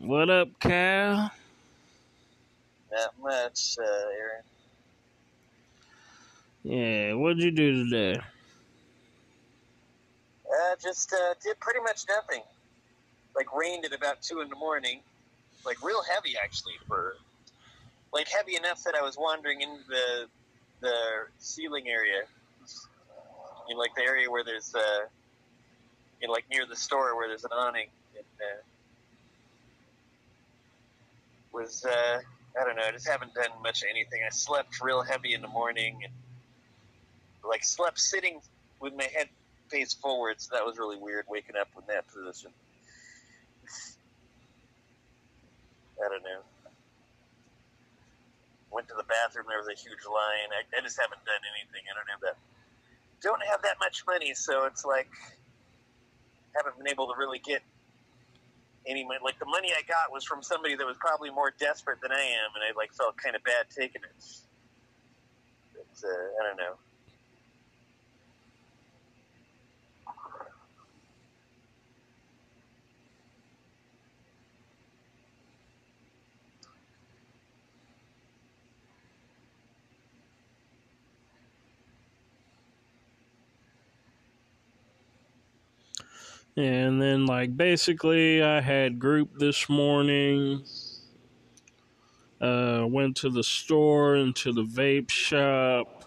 What up, Cal? Not much, uh, Aaron. Yeah, what'd you do today? Uh, just uh, did pretty much nothing. Like rained at about two in the morning, like real heavy actually for, like heavy enough that I was wandering into the the ceiling area, in like the area where there's uh, like near the store where there's an awning. And, uh, was uh, I don't know. I just haven't done much of anything. I slept real heavy in the morning and like slept sitting with my head face forward, so that was really weird waking up in that position. I don't know. Went to the bathroom. There was a huge line. I, I just haven't done anything. I don't have that. Don't have that much money, so it's like haven't been able to really get any money. Like the money I got was from somebody that was probably more desperate than I am, and I like felt kind of bad taking it. Uh, I don't know. And then, like, basically, I had group this morning. Uh, went to the store and to the vape shop.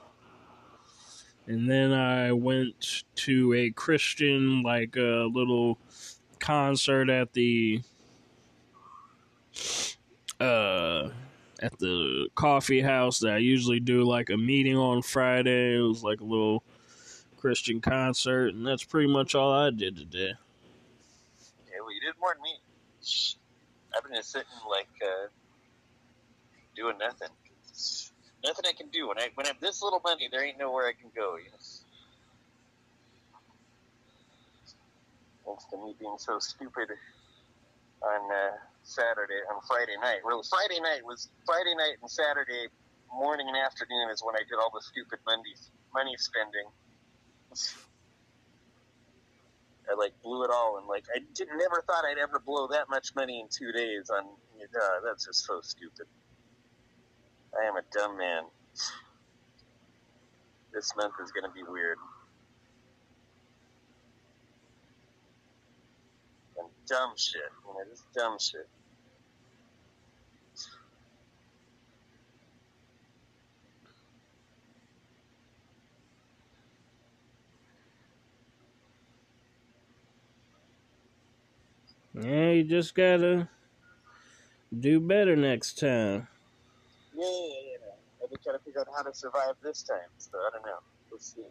And then I went to a Christian, like, a little concert at the. Uh, at the coffee house that I usually do like a meeting on Friday. It was like a little Christian concert, and that's pretty much all I did today. Yeah, well, you did more than me. I've been just sitting like uh, doing nothing. Nothing I can do when I when I have this little money. There ain't nowhere I can go. Know. Thanks to me being so stupid on uh, Saturday, on Friday night. Really, Friday night was Friday night and Saturday morning and afternoon is when I did all the stupid money money spending. I like blew it all, and like I did, never thought I'd ever blow that much money in two days. On uh, that's just so stupid. I am a dumb man. This month is going to be weird. And dumb shit, you know, just dumb shit. Yeah, you just gotta do better next time. Yeah, yeah, yeah. I've been trying to figure out how to survive this time, so I don't know. We'll see.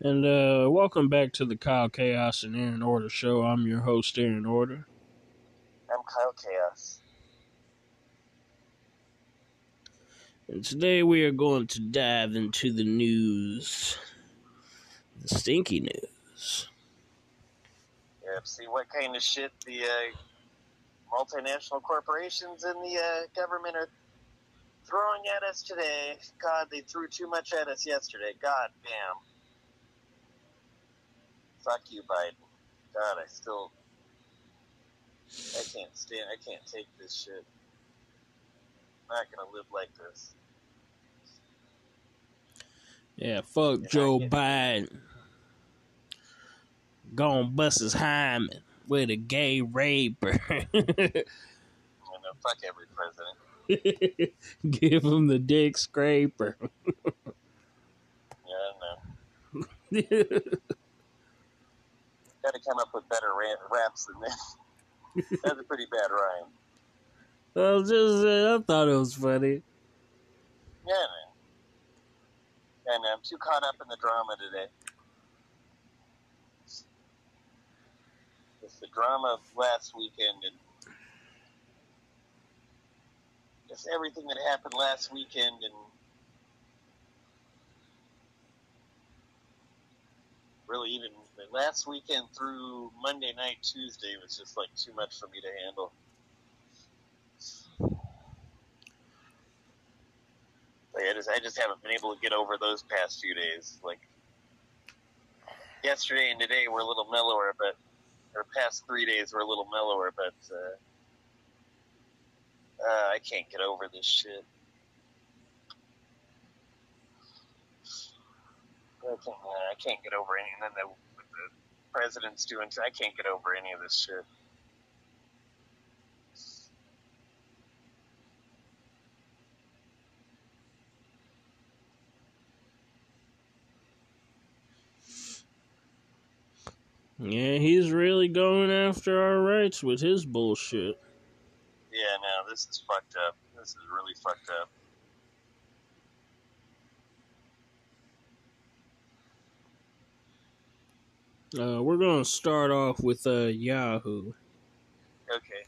And uh, welcome back to the Kyle Chaos and Aaron Order show. I'm your host, Aaron Order. I'm Kyle Chaos. And today we are going to dive into the news. The stinky news. Yeah, see what kind of shit the uh, multinational corporations and the uh, government are throwing at us today. God, they threw too much at us yesterday. God damn. Fuck you, Biden. God, I still. I can't stand. I can't take this shit. I'm not gonna live like this. Yeah, fuck Yeah, Joe yeah. Biden. Gonna bust his hymen with a gay raper. Know, fuck every president. Give him the dick scraper. Yeah, I know. Got to come up with better raps than this. That's a pretty bad rhyme. Well, just uh, I thought it was funny. Yeah, man. And I'm too caught up in the drama today. It's the drama of last weekend and just everything that happened last weekend and really even last weekend through Monday night, Tuesday was just like too much for me to handle. Like I just I just haven't been able to get over those past few days. Like yesterday and today were a little mellower, but or past three days were a little mellower, but uh, uh, I can't get over this shit. I can't, I can't get over any. And then the, the president's doing. I can't get over any of this shit. Yeah, he's really going after our rights with his bullshit. Yeah, no, this is fucked up. This is really fucked up. Uh, we're going to start off with uh, Yahoo. Okay.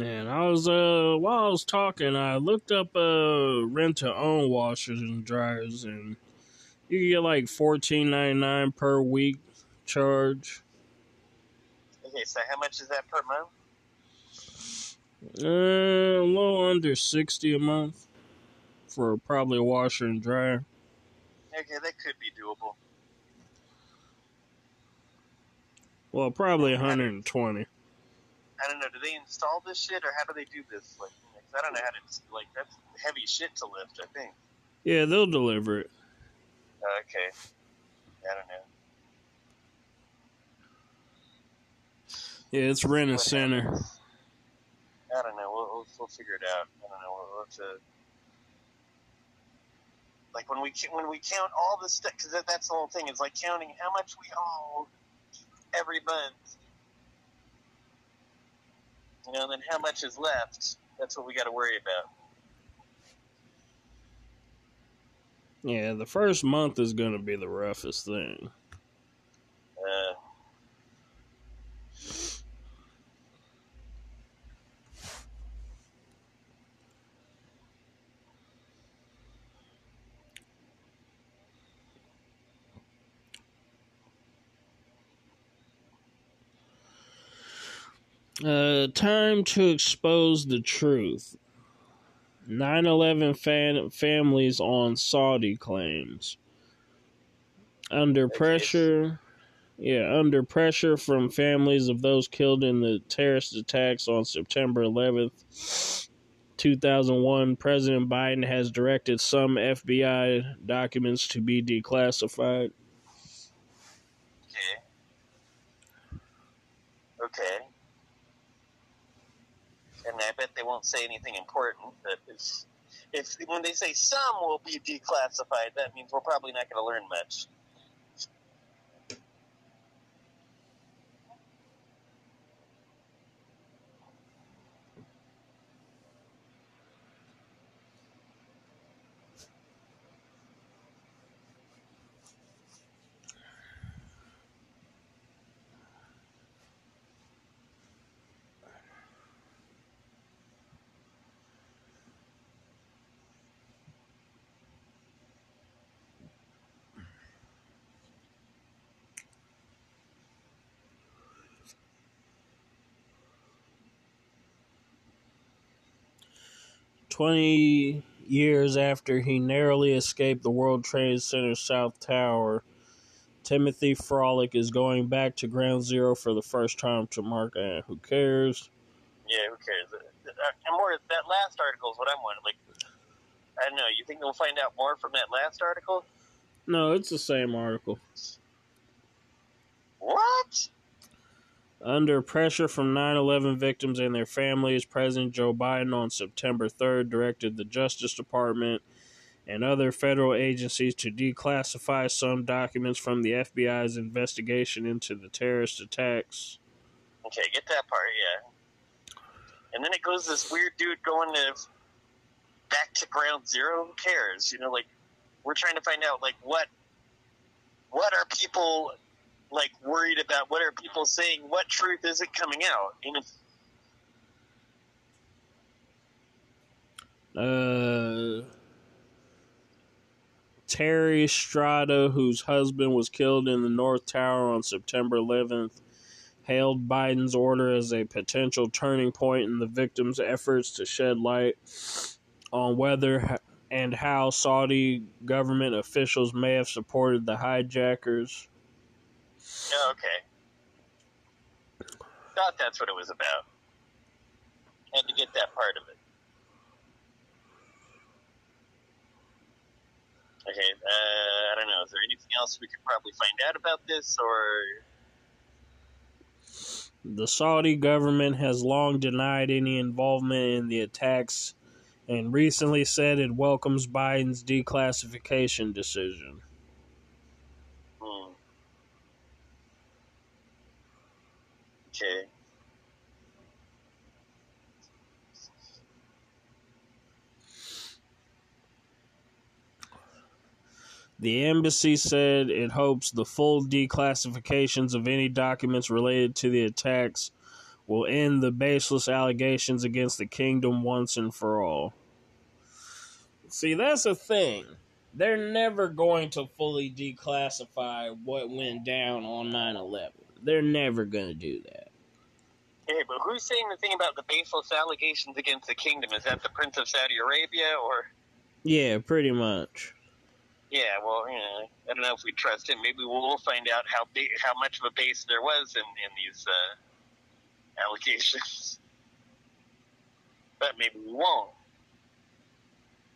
Man, I was uh while I was talking, I looked up uh rent to own washers and dryers, and you get like fourteen ninety nine per week charge. Okay, so how much is that per month? Uh, a little under sixty a month for probably a washer and dryer. Okay, that could be doable. Well, probably one hundred and twenty. I don't know. Do they install this shit, or how do they do this? Like, I don't know how to. Like, that's heavy shit to lift. I think. Yeah, they'll deliver it. Uh, okay. I don't know. Yeah, it's rent a center. I don't know. We'll, we'll, we'll figure it out. I don't know. We'll, we'll have to. Like when we when we count all the stuff, because that, that's the whole thing. It's like counting how much we owe every month. You know, and then how much is left. That's what we got to worry about. Yeah, the first month is gonna be the roughest thing. Uh, Uh, time to expose the truth. 9 11 fan- families on Saudi claims. Under pressure. Yeah, under pressure from families of those killed in the terrorist attacks on September 11th, 2001, President Biden has directed some FBI documents to be declassified. okay. Okay. And I bet they won't say anything important. But if, if when they say some will be declassified, that means we're probably not going to learn much. Twenty years after he narrowly escaped the World Trade Center South Tower, Timothy Frolich is going back to Ground Zero for the first time to mark. Eh, who cares? Yeah, who cares? Uh, And more that last article is what I'm wondering. Like, I don't know. You think we'll find out more from that last article? No, it's the same article. What? Under pressure from 9 11 victims and their families, President Joe Biden on September 3rd directed the Justice Department and other federal agencies to declassify some documents from the FBI's investigation into the terrorist attacks. Okay, get that part, yeah. And then it goes this weird dude going to back to ground zero. Who cares? You know, like we're trying to find out like what what are people like worried about? What are people saying? What truth is it coming out? You know. Uh, Terry Strada, whose husband was killed in the North Tower on September 11th, hailed Biden's order as a potential turning point in the victims' efforts to shed light on whether and how Saudi government officials may have supported the hijackers. Oh, okay. Thought that's what it was about. Had to get that part of it. Okay, uh, I don't know. Is there anything else we could probably find out about this, or the Saudi government has long denied any involvement in the attacks and recently said it welcomes Biden's declassification decision. Hmm. Okay. The embassy said it hopes the full declassifications of any documents related to the attacks will end the baseless allegations against the kingdom once and for all. See, that's the thing. They're never going to fully declassify what went down on 9 11. They're never going to do that. Okay, but who's saying the thing about the baseless allegations against the kingdom? Is that the Prince of Saudi Arabia or? Yeah, pretty much. Yeah, well, you know, I don't know if we trust him. Maybe we'll find out how big, how much of a base there was in in these uh, allegations, but maybe we won't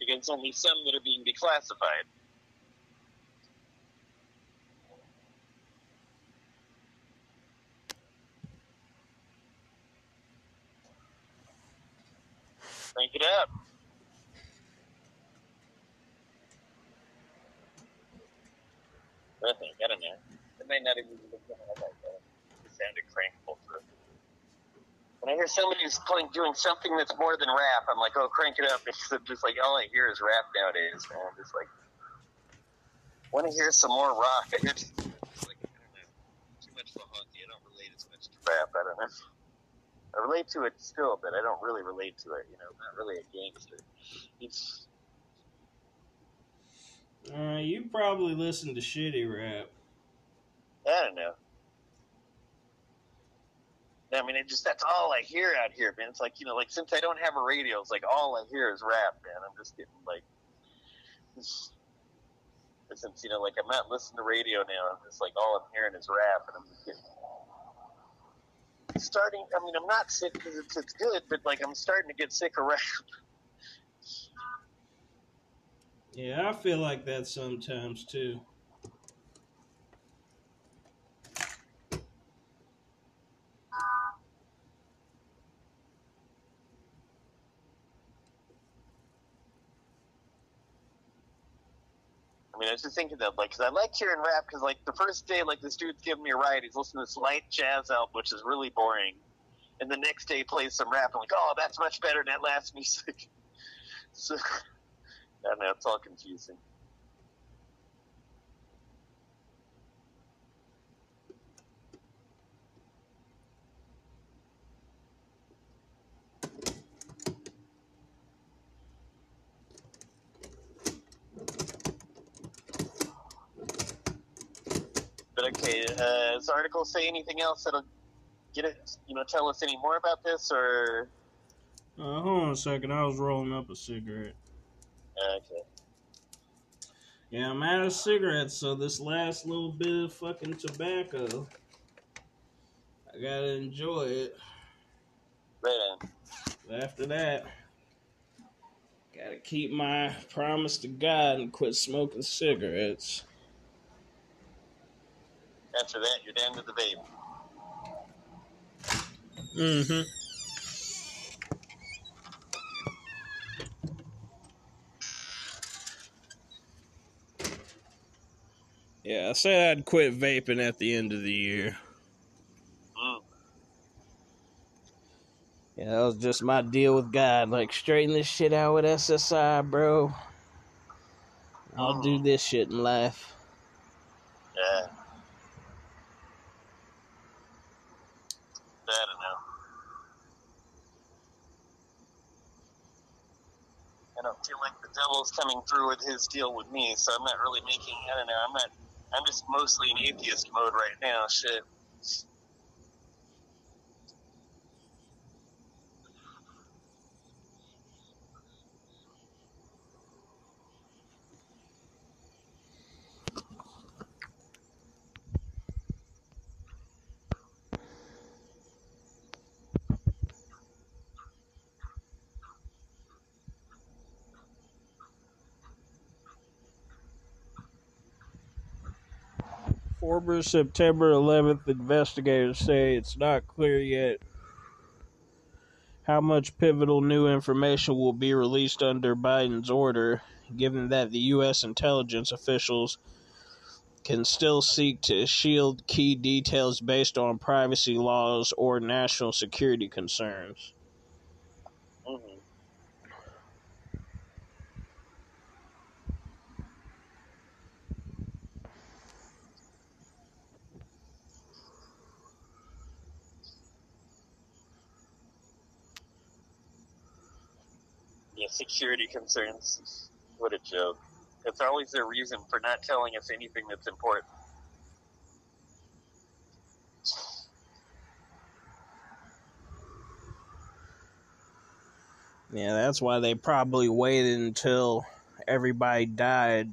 because only some that are being declassified. Crank it up. I think. I don't know. It may not even be looking like that. It sounded crankable for when I hear somebody who's playing doing something that's more than rap, I'm like, oh, crank it up. It's just like all I hear is rap nowadays, man. Just like, want to hear some more rock. I hear, like, I don't know, too much Lahonky. I don't relate as much to rap. I don't know. I relate to it still, but I don't really relate to it. You know, I'm not really a gangster. It's. Uh, you probably listen to shitty rap. I don't know. I mean, it just that's all I hear out here, man. It's like you know, like since I don't have a radio, it's like all I hear is rap, man. I'm just getting like, since you know, like I'm not listening to radio now. I'm like all I'm hearing is rap, and I'm just getting starting. I mean, I'm not sick because it's, it's good, but like I'm starting to get sick around. Yeah, I feel like that sometimes too. Mean, I was just thinking that, like, because I like hearing rap, because, like, the first day, like, this dude's giving me a ride, he's listening to this light jazz album, which is really boring. And the next day plays some rap. I'm like, oh, that's much better than that last music. so, I don't know, it's all confusing. Okay, uh, does the article say anything else that'll get it? You know, tell us any more about this, or? Uh, hold on a second. I was rolling up a cigarette. Okay. Yeah, I'm out of cigarettes, so this last little bit of fucking tobacco, I gotta enjoy it. Right on. After that, gotta keep my promise to God and quit smoking cigarettes. After that, you're down to the vape. Mm-hmm. Yeah, I said I'd quit vaping at the end of the year. Mm. Yeah, that was just my deal with God. Like, straighten this shit out with SSI, bro. I'll do this shit in life. Yeah. I don't know. I don't feel like the devil's coming through with his deal with me, so I'm not really making. I don't know. I'm not. I'm just mostly in atheist mode right now. Shit. Former September 11th investigators say it's not clear yet how much pivotal new information will be released under Biden's order, given that the U.S. intelligence officials can still seek to shield key details based on privacy laws or national security concerns. Mm-hmm. Yeah, security concerns. What a joke. It's always their reason for not telling us anything that's important. Yeah, that's why they probably waited until everybody died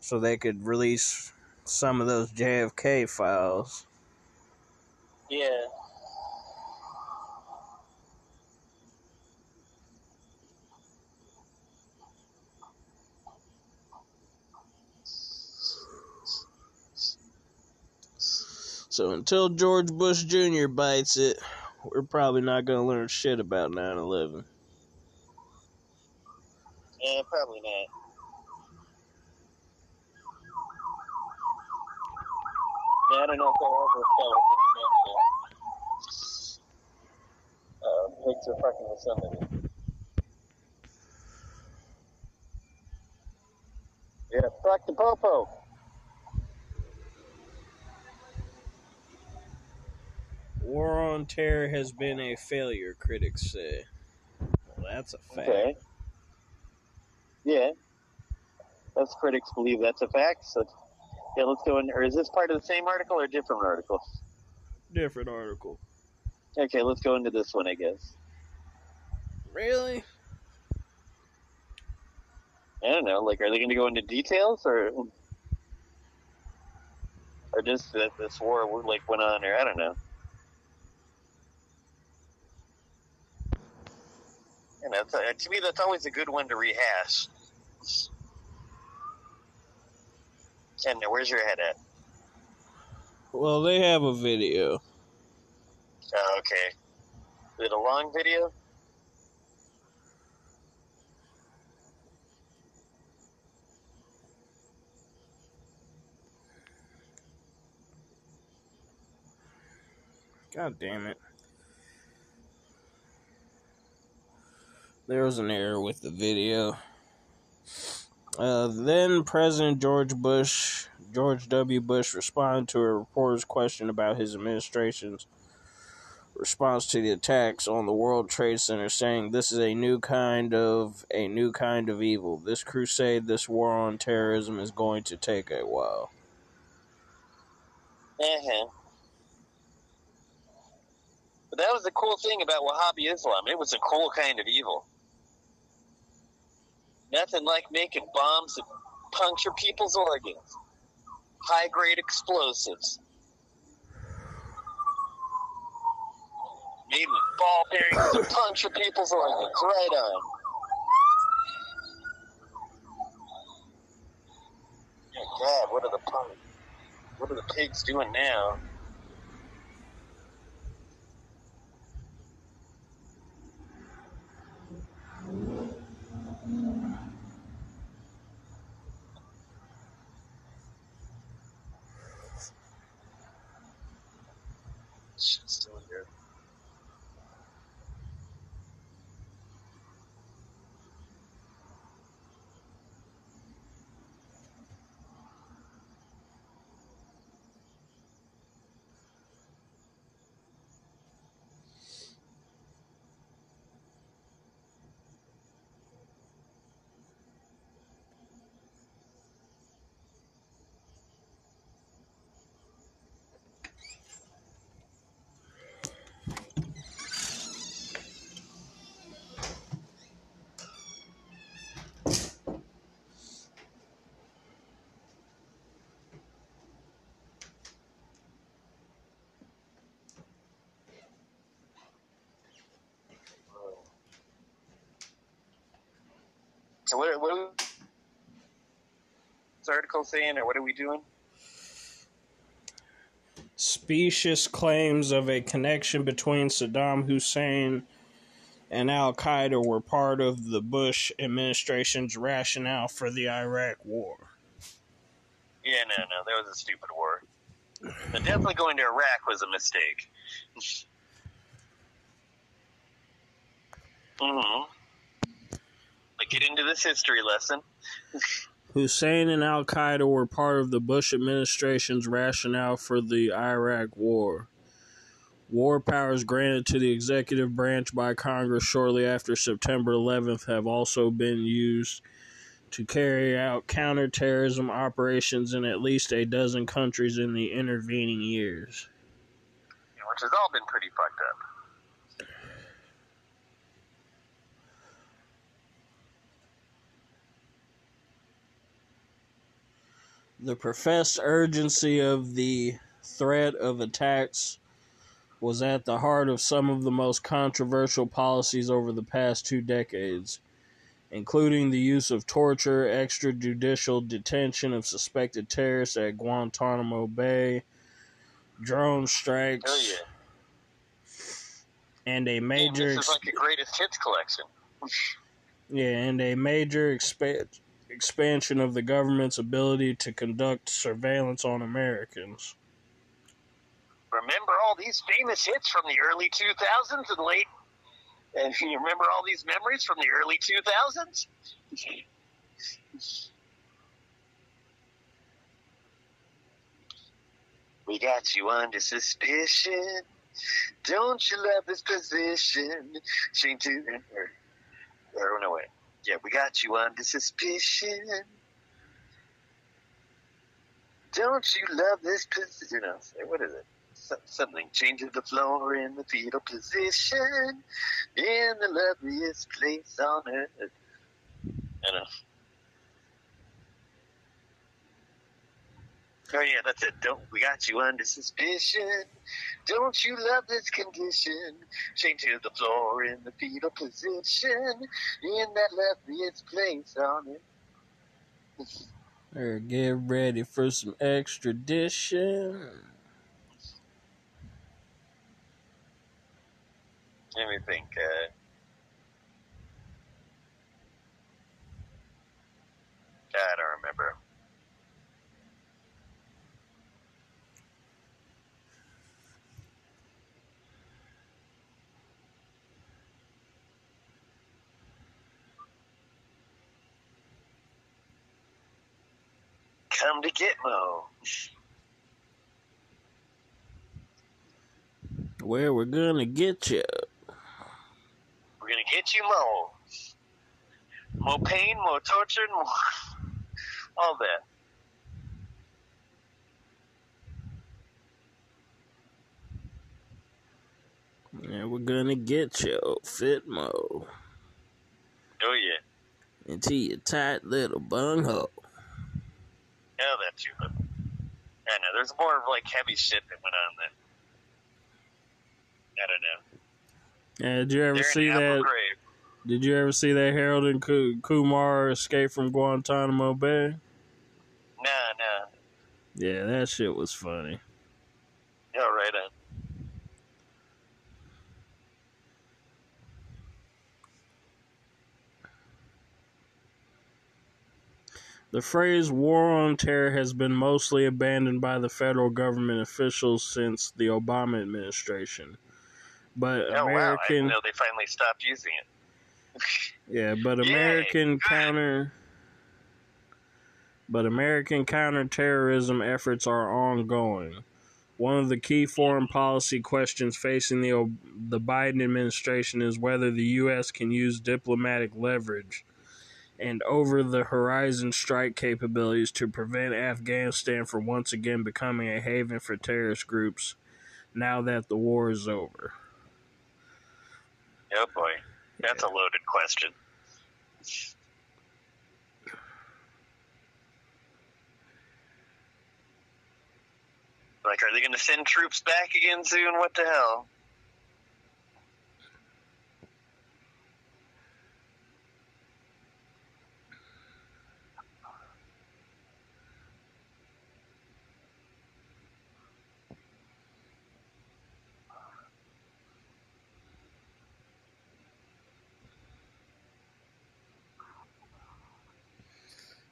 so they could release some of those JFK files. Yeah. So until George Bush Jr. bites it, we're probably not going to learn shit about 9 11. Yeah, probably not. Yeah, I don't know if they'll ever tell us. Uh, pigs are fucking with somebody. Yeah, fuck the popo. War on Terror has been a failure, critics say. Well, that's a fact. Okay. Yeah. Most critics believe that's a fact. So, yeah, let's go in. Or is this part of the same article or different article? Different article. Okay, let's go into this one, I guess. Really? I don't know. Like, are they going to go into details or, or just that this war like went on, or I don't know. You know, to me, that's always a good one to rehash. Ken, where's your head at? Well, they have a video. Oh, okay. Is it a long video? God damn it. There was an error with the video. Uh, then President George Bush, George W. Bush, responded to a reporter's question about his administration's response to the attacks on the World Trade Center, saying, "This is a new kind of a new kind of evil. This crusade, this war on terrorism, is going to take a while." Uh-huh. But that was the cool thing about Wahhabi Islam. It was a cool kind of evil. Nothing like making bombs that puncture people's organs. High grade explosives. Made with ball bearings to puncture people's organs. Right on. God, what are the pun- what are the pigs doing now? Shit still here. So what? What? Are this article saying, or what are we doing? Specious claims of a connection between Saddam Hussein and Al Qaeda were part of the Bush administration's rationale for the Iraq War. Yeah, no, no, that was a stupid war. But definitely going to Iraq was a mistake. hmm But get into this history lesson. Hussein and Al Qaeda were part of the Bush administration's rationale for the Iraq War. War powers granted to the executive branch by Congress shortly after September 11th have also been used to carry out counterterrorism operations in at least a dozen countries in the intervening years. Which has all been pretty fucked up. The professed urgency of the threat of attacks was at the heart of some of the most controversial policies over the past two decades, including the use of torture, extrajudicial detention of suspected terrorists at Guantanamo Bay, drone strikes, Oh yeah. and a Damn, major this is like a greatest hits collection. Yeah, and a major expa- expansion of the government's ability to conduct surveillance on Americans. Remember all these famous hits from the early 2000s and late. And you remember all these memories from the early 2000s? We got you under suspicion. Don't you love this position? Chain to or, or no. Yeah, we got you under suspicion. Don't you love this position? You know, what is it? So- Something changes the floor in the fetal position in the loveliest place on earth. I know. Oh yeah, that's it. Don't we got you under suspicion? Don't you love this condition? Chained to the floor in the fetal position in that loveliest place on it. Or get ready for some extradition. Let me think. Uh, I don't remember. Come to Gitmo. Where we're gonna get you. We're gonna get you more. More pain, more torture, more all that. Yeah, we're gonna get you, Fitmo, Oh yeah. into your tight little bunghole. Oh, that too. But I know there's more of like heavy shit that went on then. I don't know. Yeah, did you ever They're see that? Ghraib. Did you ever see that Harold and Kumar escape from Guantanamo Bay? Nah, nah. Yeah, that shit was funny. Oh, right on. The phrase war on terror has been mostly abandoned by the federal government officials since the Obama administration. But Oh wow! I American didn't know they finally stopped using it. Yeah, but American good. counter but American counterterrorism efforts are ongoing. One of the key foreign policy questions facing the the Biden administration is whether the US can use diplomatic leverage and over the horizon strike capabilities to prevent Afghanistan from once again becoming a haven for terrorist groups now that the war is over. Oh boy, that's a loaded question. Like, are they going to send troops back again soon? What the hell?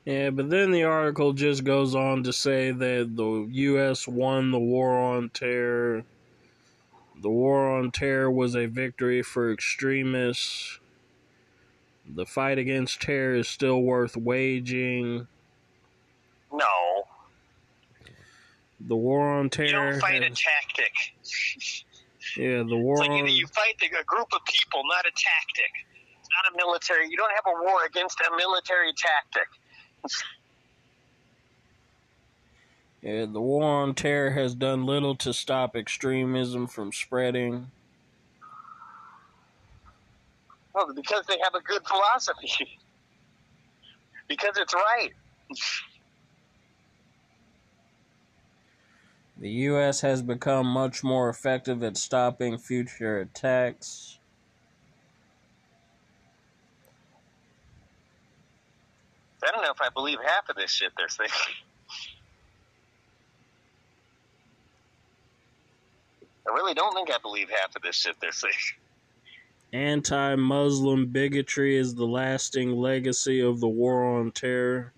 Yeah, but then the article just goes on to say that the U.S. won the war on terror. The war on terror was a victory for extremists. The fight against terror is still worth waging. No, The war on terror. you don't fight a tactic. yeah, the war It's like on. you, you fight a group of people, not a tactic. It's not a military. You don't have a war against a military tactic. Yeah, the war on terror has done little to stop extremism from spreading. Well, because they have a good philosophy. because it's right. The U.S. has become much more effective at stopping future attacks. I don't know if I believe half of this shit they're saying. I really don't think I believe half of this shit they're saying. Anti Muslim bigotry is the lasting legacy of the war on terror.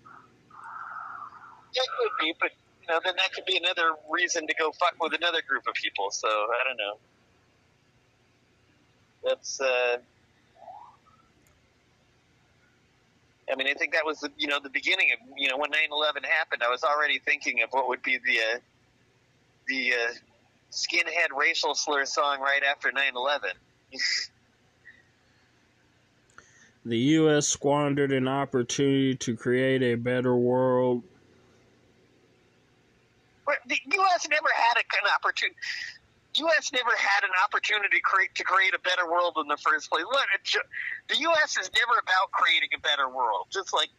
It could be, but you know, then that could be another reason to go fuck with another group of people. So I don't know. That's. uh I mean, I think that was the you know the beginning of you know when 9/11 happened. I was already thinking of what would be the uh, the uh, skinhead racial slur song right after 9/11. The U.S. squandered an opportunity to create a better world. But the U.S. never had a, an opportunity. U.S. never had an opportunity to create, to create a better world in the first place. Look, the U.S. is never about creating a better world. Just like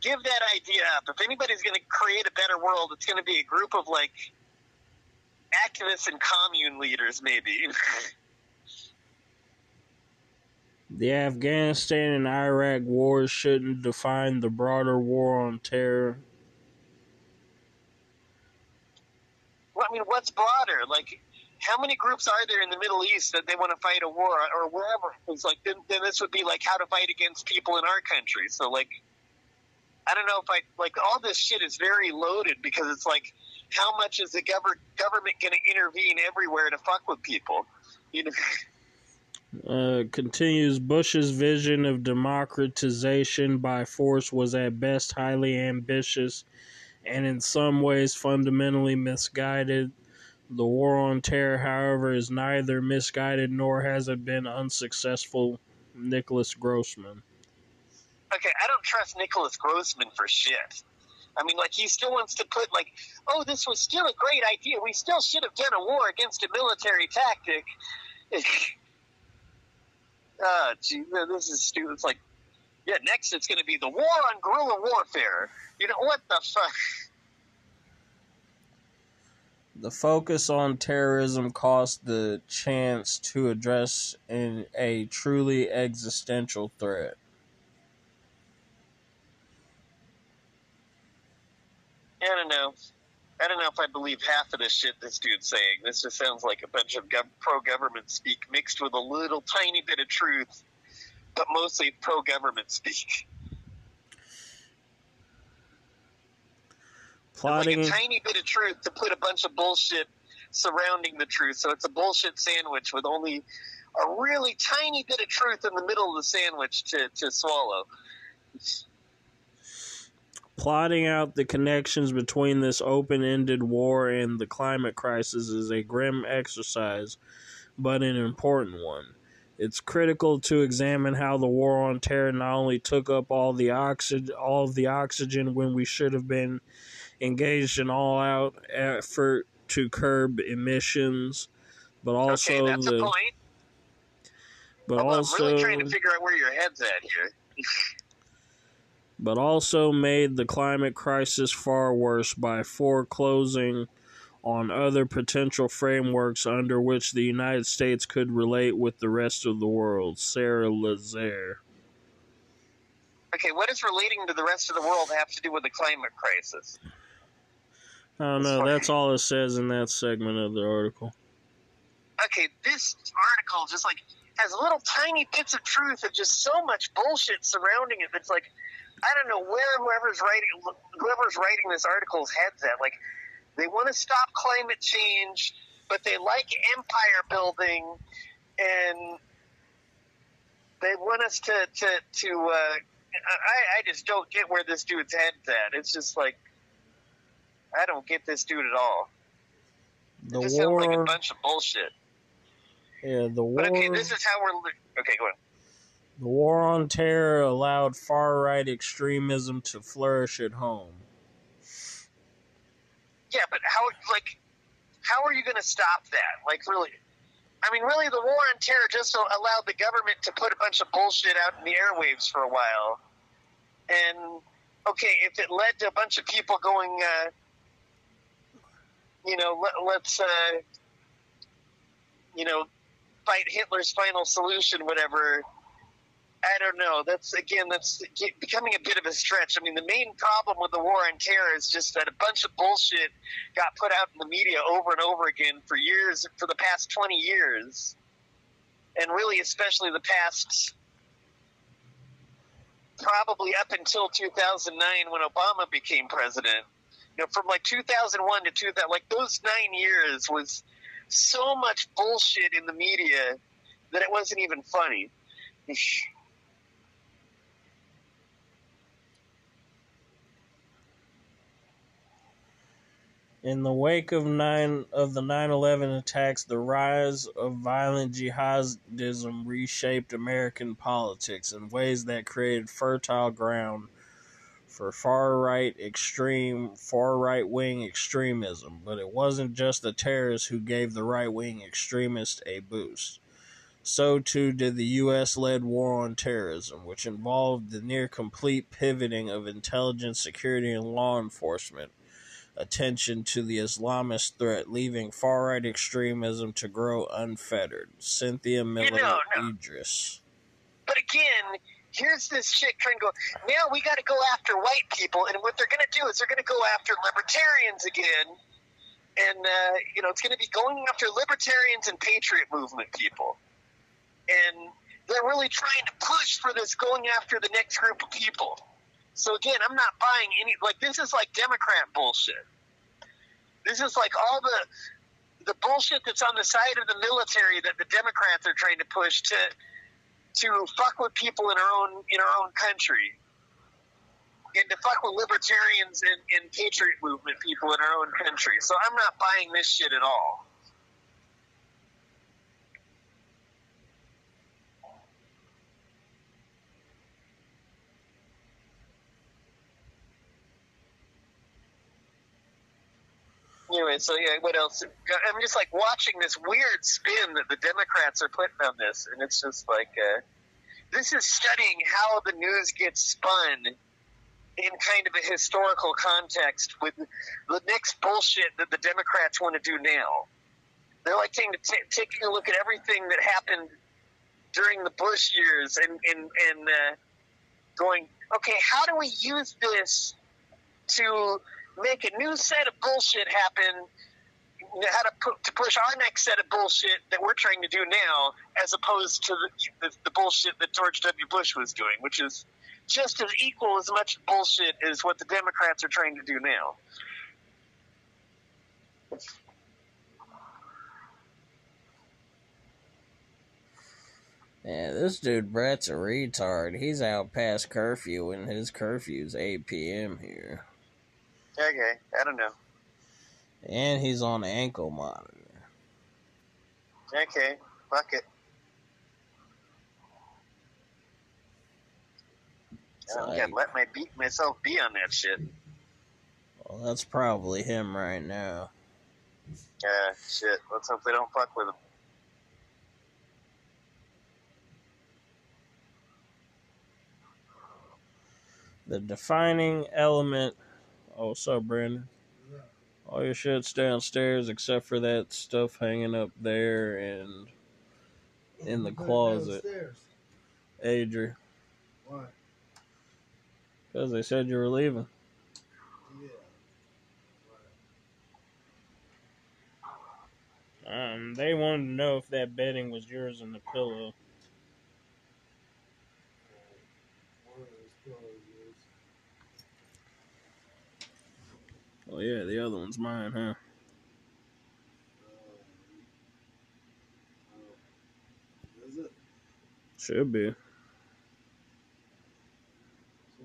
give that idea up. If anybody's going to create a better world, it's going to be a group of like activists and commune leaders, maybe. The Afghanistan and Iraq wars shouldn't define the broader war on terror. I mean, what's broader? Like, how many groups are there in the Middle East that they want to fight a war or wherever? It's like then, then this would be like how to fight against people in our country. So like, I don't know if I like all this shit is very loaded because it's like, how much is the gover- government going to intervene everywhere to fuck with people? You know, Uh, continues Bush's vision of democratization by force was at best highly ambitious and in some ways fundamentally misguided. The war on terror, however, is neither misguided nor has it been unsuccessful. Nicholas Grossman. okay, I don't trust Nicholas Grossman for shit. I mean, like he still wants to put like, oh, this was still a great idea. We still should have done a war against a military tactic. Ah, gee, this is stupid. It's like, yeah, next it's going to be the war on guerrilla warfare. You know what the fuck? The focus on terrorism cost the chance to address in a truly existential threat. I don't know. I don't know if I believe half of this shit this dude's saying. This just sounds like a bunch of gov- pro-government speak mixed with a little tiny bit of truth, but mostly pro-government speak. Plotting. Like a tiny bit of truth to put a bunch of bullshit surrounding the truth. So it's a bullshit sandwich with only a really tiny bit of truth in the middle of the sandwich to, to swallow. Plotting out the connections between this open ended war and the climate crisis is a grim exercise, but an important one. It's critical to examine how the war on terror not only took up all the oxygen, all of the oxygen when we should have been engaged in all-out effort to curb emissions, but also okay, that's the. a point. But Although also, I'm really trying to figure out where your head's at here. but also made the climate crisis far worse by foreclosing on other potential frameworks under which the United States could relate with the rest of the world. Sarah Lazare. Okay, what does relating to the rest of the world have to do with the climate crisis? I don't know. That's all it says in that segment of the article. Okay, this article just like has little tiny bits of truth and just so much bullshit surrounding it. It's like, I don't know where whoever's writing whoever's writing this article's heads at. Like, they want to stop climate change, but they like empire building, and they want us to to to. Uh, I I just don't get where this dude's head's at. It's just like I don't get this dude at all. The it just war. sounds like a bunch of bullshit. yeah, the war. But okay, this is how we're. Okay, go ahead. The war on terror allowed far right extremism to flourish at home. Yeah, but how like how are you going to stop that? Like really I mean really the war on terror just allowed the government to put a bunch of bullshit out in the airwaves for a while. And okay, if it led to a bunch of people going uh you know, let, us uh you know, fight Hitler's final solution whatever I don't know. That's again, that's becoming a bit of a stretch. I mean, the main problem with the war on terror is just that a bunch of bullshit got put out in the media over and over again for years, for the past twenty years, and really, especially the past, probably up until two thousand nine when Obama became president. You know, from like two thousand one to two thousand, like those nine years was so much bullshit in the media that it wasn't even funny. In the wake of nine of the 9/11 attacks, the rise of violent jihadism reshaped American politics in ways that created fertile ground for far-right extreme, far-right-wing extremism. But it wasn't just the terrorists who gave the right-wing extremists a boost. So too did the U.S.-led war on terrorism, which involved the near-complete pivoting of intelligence, security, and law enforcement attention to the Islamist threat, leaving far right extremism to grow unfettered. Cynthia Miller no, no. Idriss. But again, here's this chick trying to go, now we got to go after white people, and what they're going to do is they're going to go after libertarians again. And, uh, you know, it's going to be going after libertarians and patriot movement people. And they're really trying to push for this going after the next group of people. So again, I'm not buying any like this is like Democrat bullshit. This is like all the the bullshit that's on the side of the military that the Democrats are trying to push to to fuck with people in our own in our own country. And to fuck with libertarians and, and patriot movement people in our own country. So I'm not buying this shit at all. Anyway, so yeah, what else? I'm just like watching this weird spin that the Democrats are putting on this, and it's just like uh, this is studying how the news gets spun in kind of a historical context with the next bullshit that the Democrats want to do now. They're like taking, t- taking a look at everything that happened during the Bush years and and and uh, going, okay, how do we use this to make a new set of bullshit happen how to to push our next set of bullshit that we're trying to do now, as opposed to the, the, the, bullshit that George W. Bush was doing, which is just as equal as much bullshit as what the Democrats are trying to do now. Yeah, this dude Brett's a retard. He's out past curfew, and his curfew's 8 p.m. here. Okay, I don't know. And he's on ankle monitor. Okay, fuck it. I don't like- let my beat myself be on that shit. Well, that's probably him right now. Yeah, shit. Let's hope they don't fuck with him. The defining element. Oh, what's up, Brandon? All your shit's downstairs except for that stuff hanging up there and in the closet. downstairs. Adri. Why? Because they said you were leaving. Yeah. Um, they wanted to know if that bedding was yours and the pillow. One of those pillows is. Oh yeah, the other one's mine, huh? Is it? Should be. So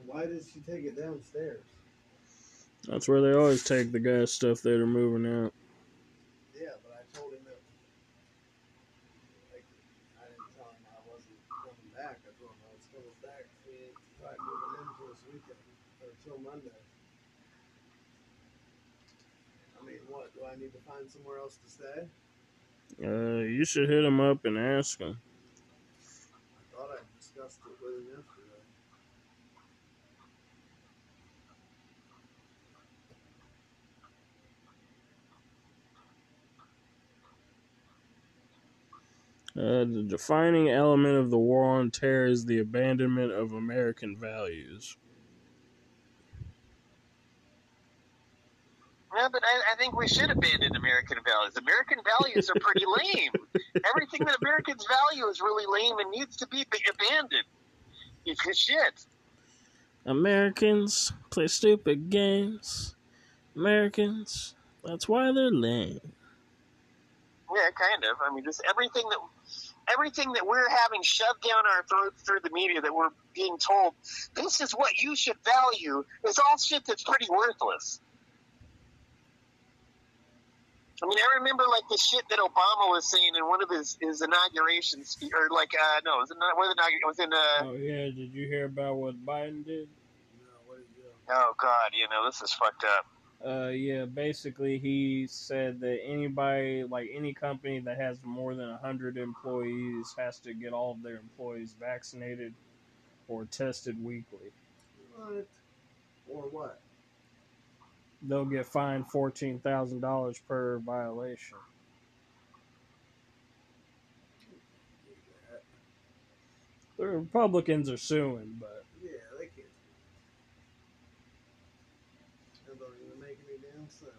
why did she take it downstairs? That's where they always take the guy's stuff that are moving out. Yeah, but I told him that. Like, I didn't tell him I wasn't coming back. I told him I was coming back. Probably moving into this weekend or till Monday. I mean, what? Do I need to find somewhere else to stay? Uh, you should hit him up and ask him. I thought I discussed it with him yesterday. Uh, the defining element of the war on terror is the abandonment of American values. Yeah, but I, I think we should abandon American values. American values are pretty lame. Everything that Americans value is really lame and needs to be ab- abandoned. Because shit. Americans play stupid games. Americans, that's why they're lame. Yeah, kind of. I mean, just everything that everything that we're having shoved down our throats through the media that we're being told this is what you should value is all shit that's pretty worthless. I mean, I remember like the shit that Obama was saying in one of his his inauguration spe- or like uh no, it was not was it, it was in uh Oh yeah, did you hear about what Biden did? No, what did you do? oh god, you know this is fucked up. Uh, yeah, basically he said that anybody, like any company that has more than 100 employees, has to get all of their employees vaccinated or tested weekly. What? Or what? They'll get fined $14,000 per violation. The Republicans are suing, but Yeah, they can't. That don't even make any damn sense.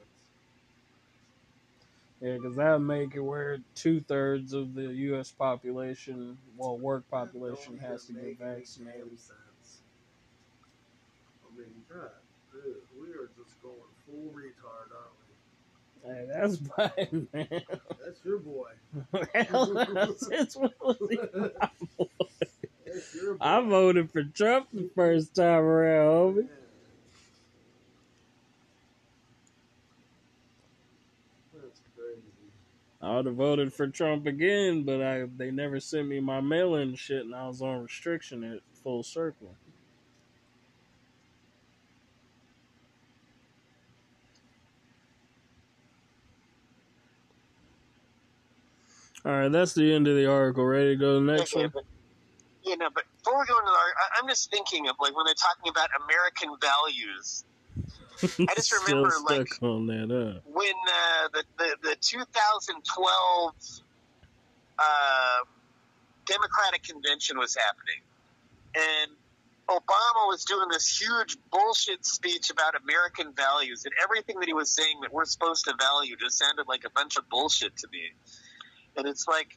yeah, because that would make it where two thirds of the U.S. population, well, work population, has to get vaccinated. damn sense. I mean, God, dude, we are just going full retard, aren't we? Hey, that's Biden, man. That's your boy. Hell since when my boy? That's your boy. I voted for Trump the first time around, homie. That's crazy. I would have voted for Trump again, but I they never sent me my mail-in shit, and I was on restriction at full circle. All right, that's the end of the article. Ready to go to the next Okay, one? but, you know, but before we go into the, I- I'm just thinking of like when they're talking about American values. I just remember, like- when uh, the, the the 2012 uh, Democratic convention was happening, and Obama was doing this huge bullshit speech about American values, and everything that he was saying that we're supposed to value just sounded like a bunch of bullshit to me. And it's like,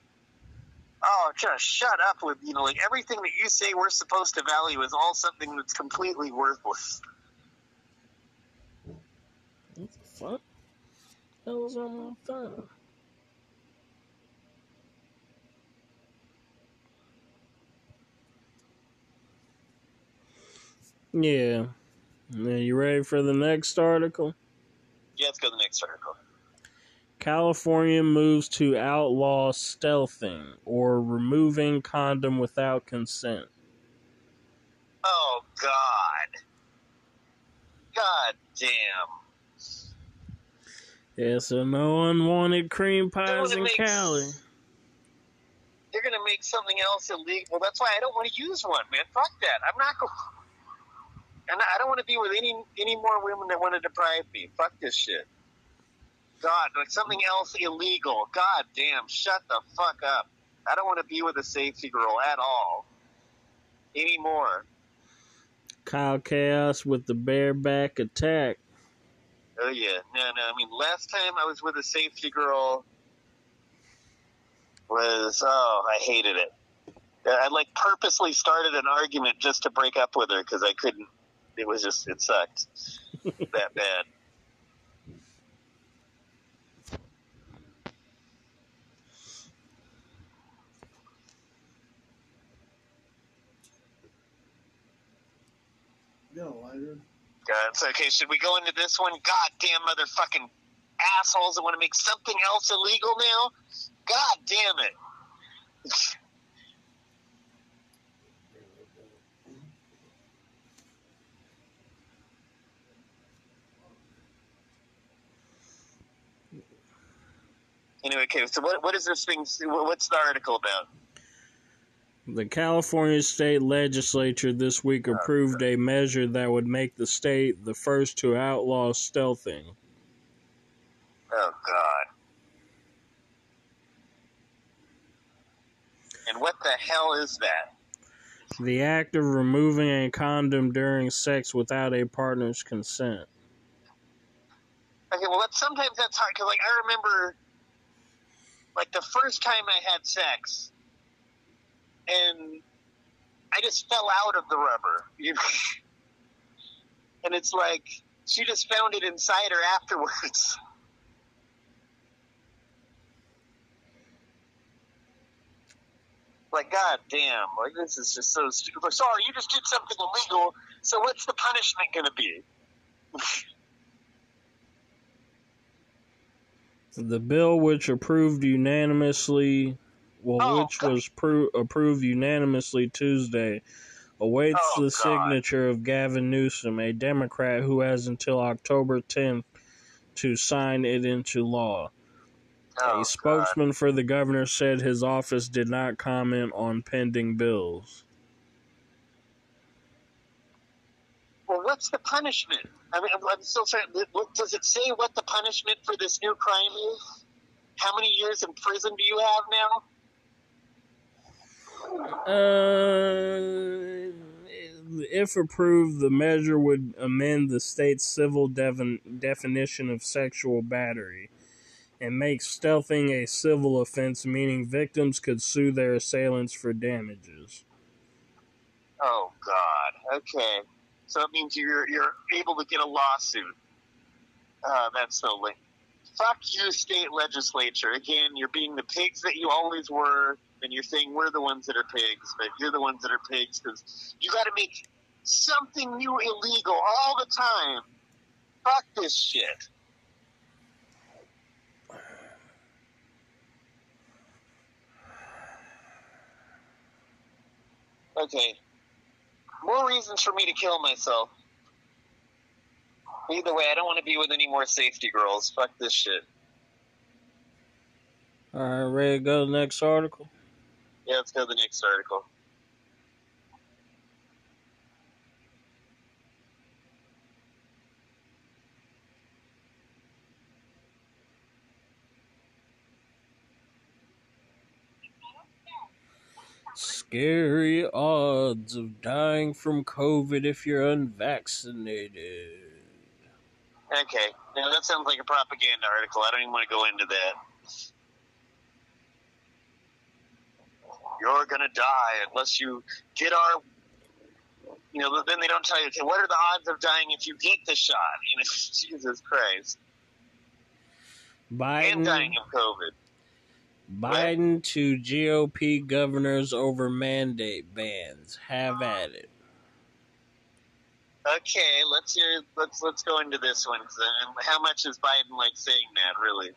oh, just shut up with you know, like everything that you say we're supposed to value is all something that's completely worthless. what the fuck? hell's on my phone? Yeah. Are you ready for the next article? Yeah, let's go to the next article. California moves to outlaw stealthing or removing condom without consent. Oh God. God damn. Yeah, so no unwanted cream pies in make- Cali. They're gonna make something else illegal. Well, that's why I don't want to use one, man. Fuck that. I'm not going. And I don't want to be with any any more women that want to deprive me. Fuck this shit. God, like something mm. else illegal. God damn, shut the fuck up. I don't want to be with a safety girl at all anymore. Kyle Chaos with the bareback attack. Oh yeah, no, no. I mean, last time I was with a safety girl was oh, I hated it. Uh, I like purposely started an argument just to break up with her because I couldn't. It was just it sucked that bad. Okay. Should we go into this one? Goddamn motherfucking assholes that want to make something else illegal now. God damn it. Anyway, okay. So what what is this thing? What's the article about? The California state legislature this week approved a measure that would make the state the first to outlaw stealthing. Oh God. And what the hell is that? The act of removing a condom during sex without a partner's consent. Okay, well, that's, sometimes that's hard because, like, I remember, like, the first time I had sex, and I just fell out of the rubber. And it's like she just found it inside her afterwards. Like, god damn, like this is just so stupid. Like, sorry, you just did something illegal. So what's the punishment going to be? The bill, which approved unanimously, well, Oh, which God. was pro- approved unanimously Tuesday, awaits Oh, the God. signature of Gavin Newsom, a Democrat who has until October 10th to sign it into law. Oh, a spokesman for the governor said his office did not comment on pending bills. Well, what's the punishment? I mean, I'm, I'm still trying. Does it say what the punishment for this new crime is? How many years in prison do you have now? Uh, if approved, the measure would amend the state's civil definition of sexual battery and make stealthing a civil offense, meaning victims could sue their assailants for damages. Oh God. Okay. So it means you're you're able to get a lawsuit. Uh, that's lame. Fuck you, state legislature. Again, you're being the pigs that you always were, and you're saying we're the ones that are pigs, but you're the ones that are pigs because you got to make something new illegal all the time. Fuck this shit. Okay. More reasons for me to kill myself. Either way, I don't want to be with any more safety girls. Fuck this shit. All right, ready to go to the next article? Yeah, let's go to the next article. Scary odds of dying from COVID if you're unvaccinated. Okay. Now that sounds like a propaganda article. I don't even want to go into that. You're gonna die unless you get our. You know, then they don't tell you. Okay, what are the odds of dying if you get the shot? You know, Jesus Christ. and Biden dying of COVID. Biden to GOP governors over mandate bans. Have at it. Okay, let's hear. Let's let's go into this one. uh, How much is Biden like saying that? Really?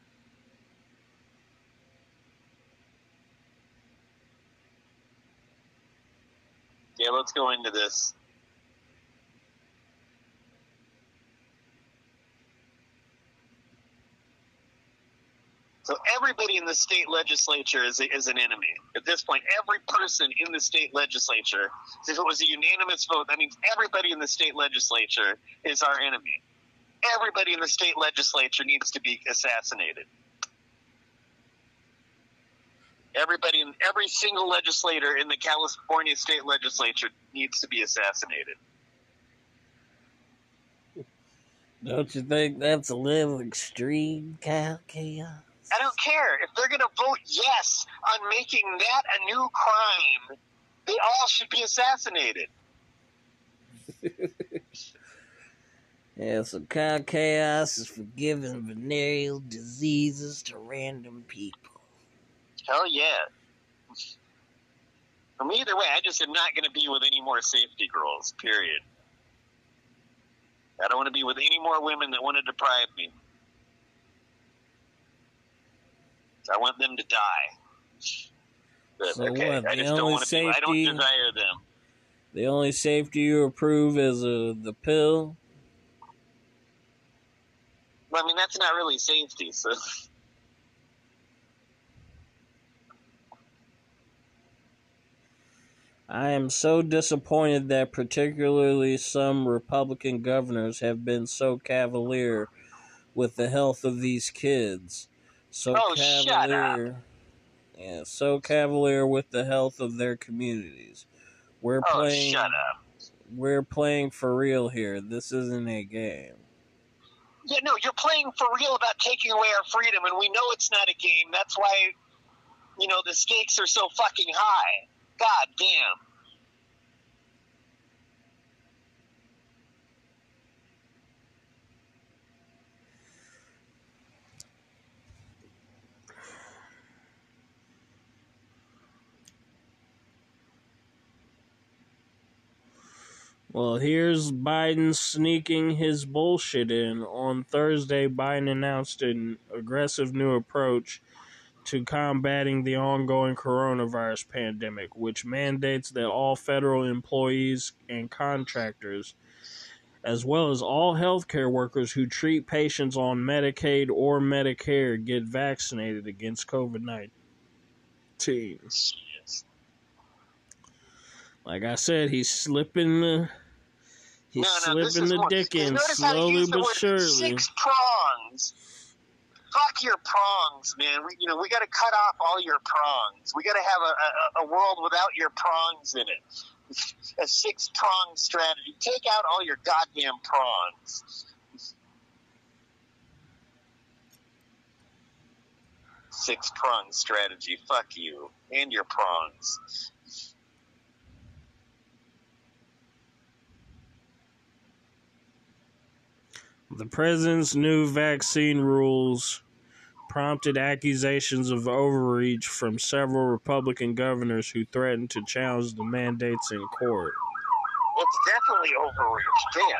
Yeah, let's go into this. So everybody in the state legislature is, is an enemy. At this point, every person in the state legislature, if it was a unanimous vote, that means everybody in the state legislature is our enemy. Everybody in the state legislature needs to be assassinated. Everybody in every single legislator in the California state legislature needs to be assassinated. Don't you think that's a little extreme, Cal Chaos? I don't care if they're going to vote yes on making that a new crime. They all should be assassinated. Yeah, so Kyle Chaos is for giving venereal diseases to random people. Hell yeah. From either way, I just am not going to be with any more safety girls. Period. I don't want to be with any more women that want to deprive me. I want them to die. But, So okay, what, I the just don't want to be. I don't desire them. The only safety you approve is uh, the pill. Well, I mean, that's not really safety. So, I am so disappointed that particularly some Republican governors have been so cavalier with the health of these kids. So Oh, shut cavalier. Yeah, so cavalier with the health of their communities. We're oh, playing shut up. we're playing for real here. This isn't a game. Yeah, no, you're playing for real about taking away our freedom, and we know it's not a game. That's why, you know, the stakes are so fucking high. God damn. Well, here's Biden sneaking his bullshit in. On Thursday, Biden announced an aggressive new approach to combating the ongoing coronavirus pandemic, which mandates that all federal employees and contractors, as well as all healthcare workers who treat patients on Medicaid or Medicare, get vaccinated against COVID 19. Like I said, he's slipping the. He's no, no, slipping the more- dick in Notice how he slowly but surely. Six prongs. Fuck your prongs, man. We, you know, we got to cut off all your prongs. We got to have a, a, a world without your prongs in it. A six prong strategy. Take out all your goddamn prongs. Six prong strategy. Fuck you and your prongs. The president's new vaccine rules prompted accusations of overreach from several Republican governors who threatened to challenge the mandates in court. It's definitely overreach. Damn.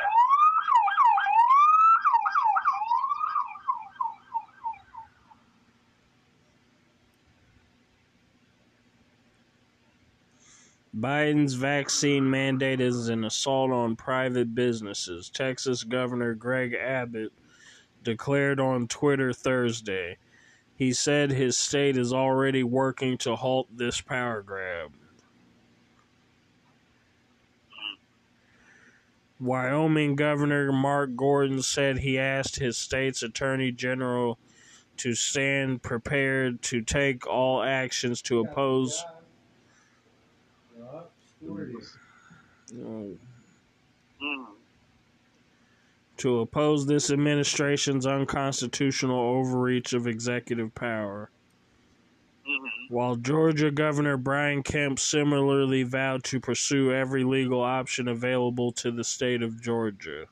Biden's vaccine mandate is an assault on private businesses. Texas Governor Greg Abbott declared on Twitter Thursday. He said his state is already working to halt this power grab. Wyoming Governor Mark Gordon said he asked his state's attorney general to stand prepared to take all actions to oppose Yup, scored Mm. To oppose this administration's unconstitutional overreach of executive power. Mhm. While Georgia Governor Brian Kemp similarly vowed to pursue every legal option available to the state of Georgia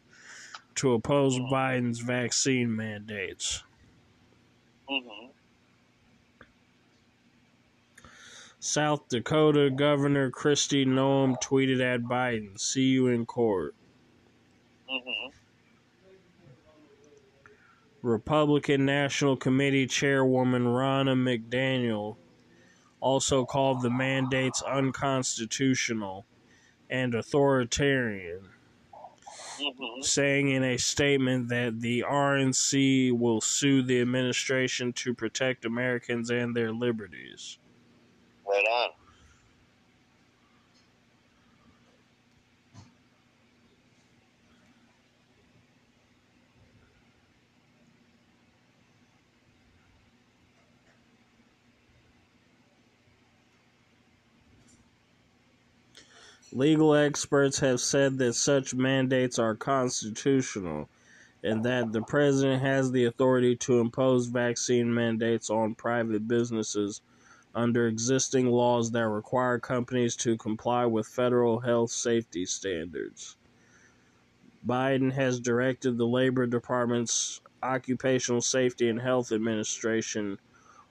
to oppose Biden's vaccine mandates. Mm-hmm. South Dakota Governor Kristi Noem tweeted at Biden, "See you in court." Mm-hmm. Republican National Committee Chairwoman Ronna McDaniel also called the mandates unconstitutional and authoritarian, Mm-hmm. saying in a statement that the RNC will sue the administration to protect Americans and their liberties. Right on. Legal experts have said that such mandates are constitutional and that the president has the authority to impose vaccine mandates on private businesses under existing laws that require companies to comply with federal health safety standards. Biden has directed the Labor Department's Occupational Safety and Health Administration,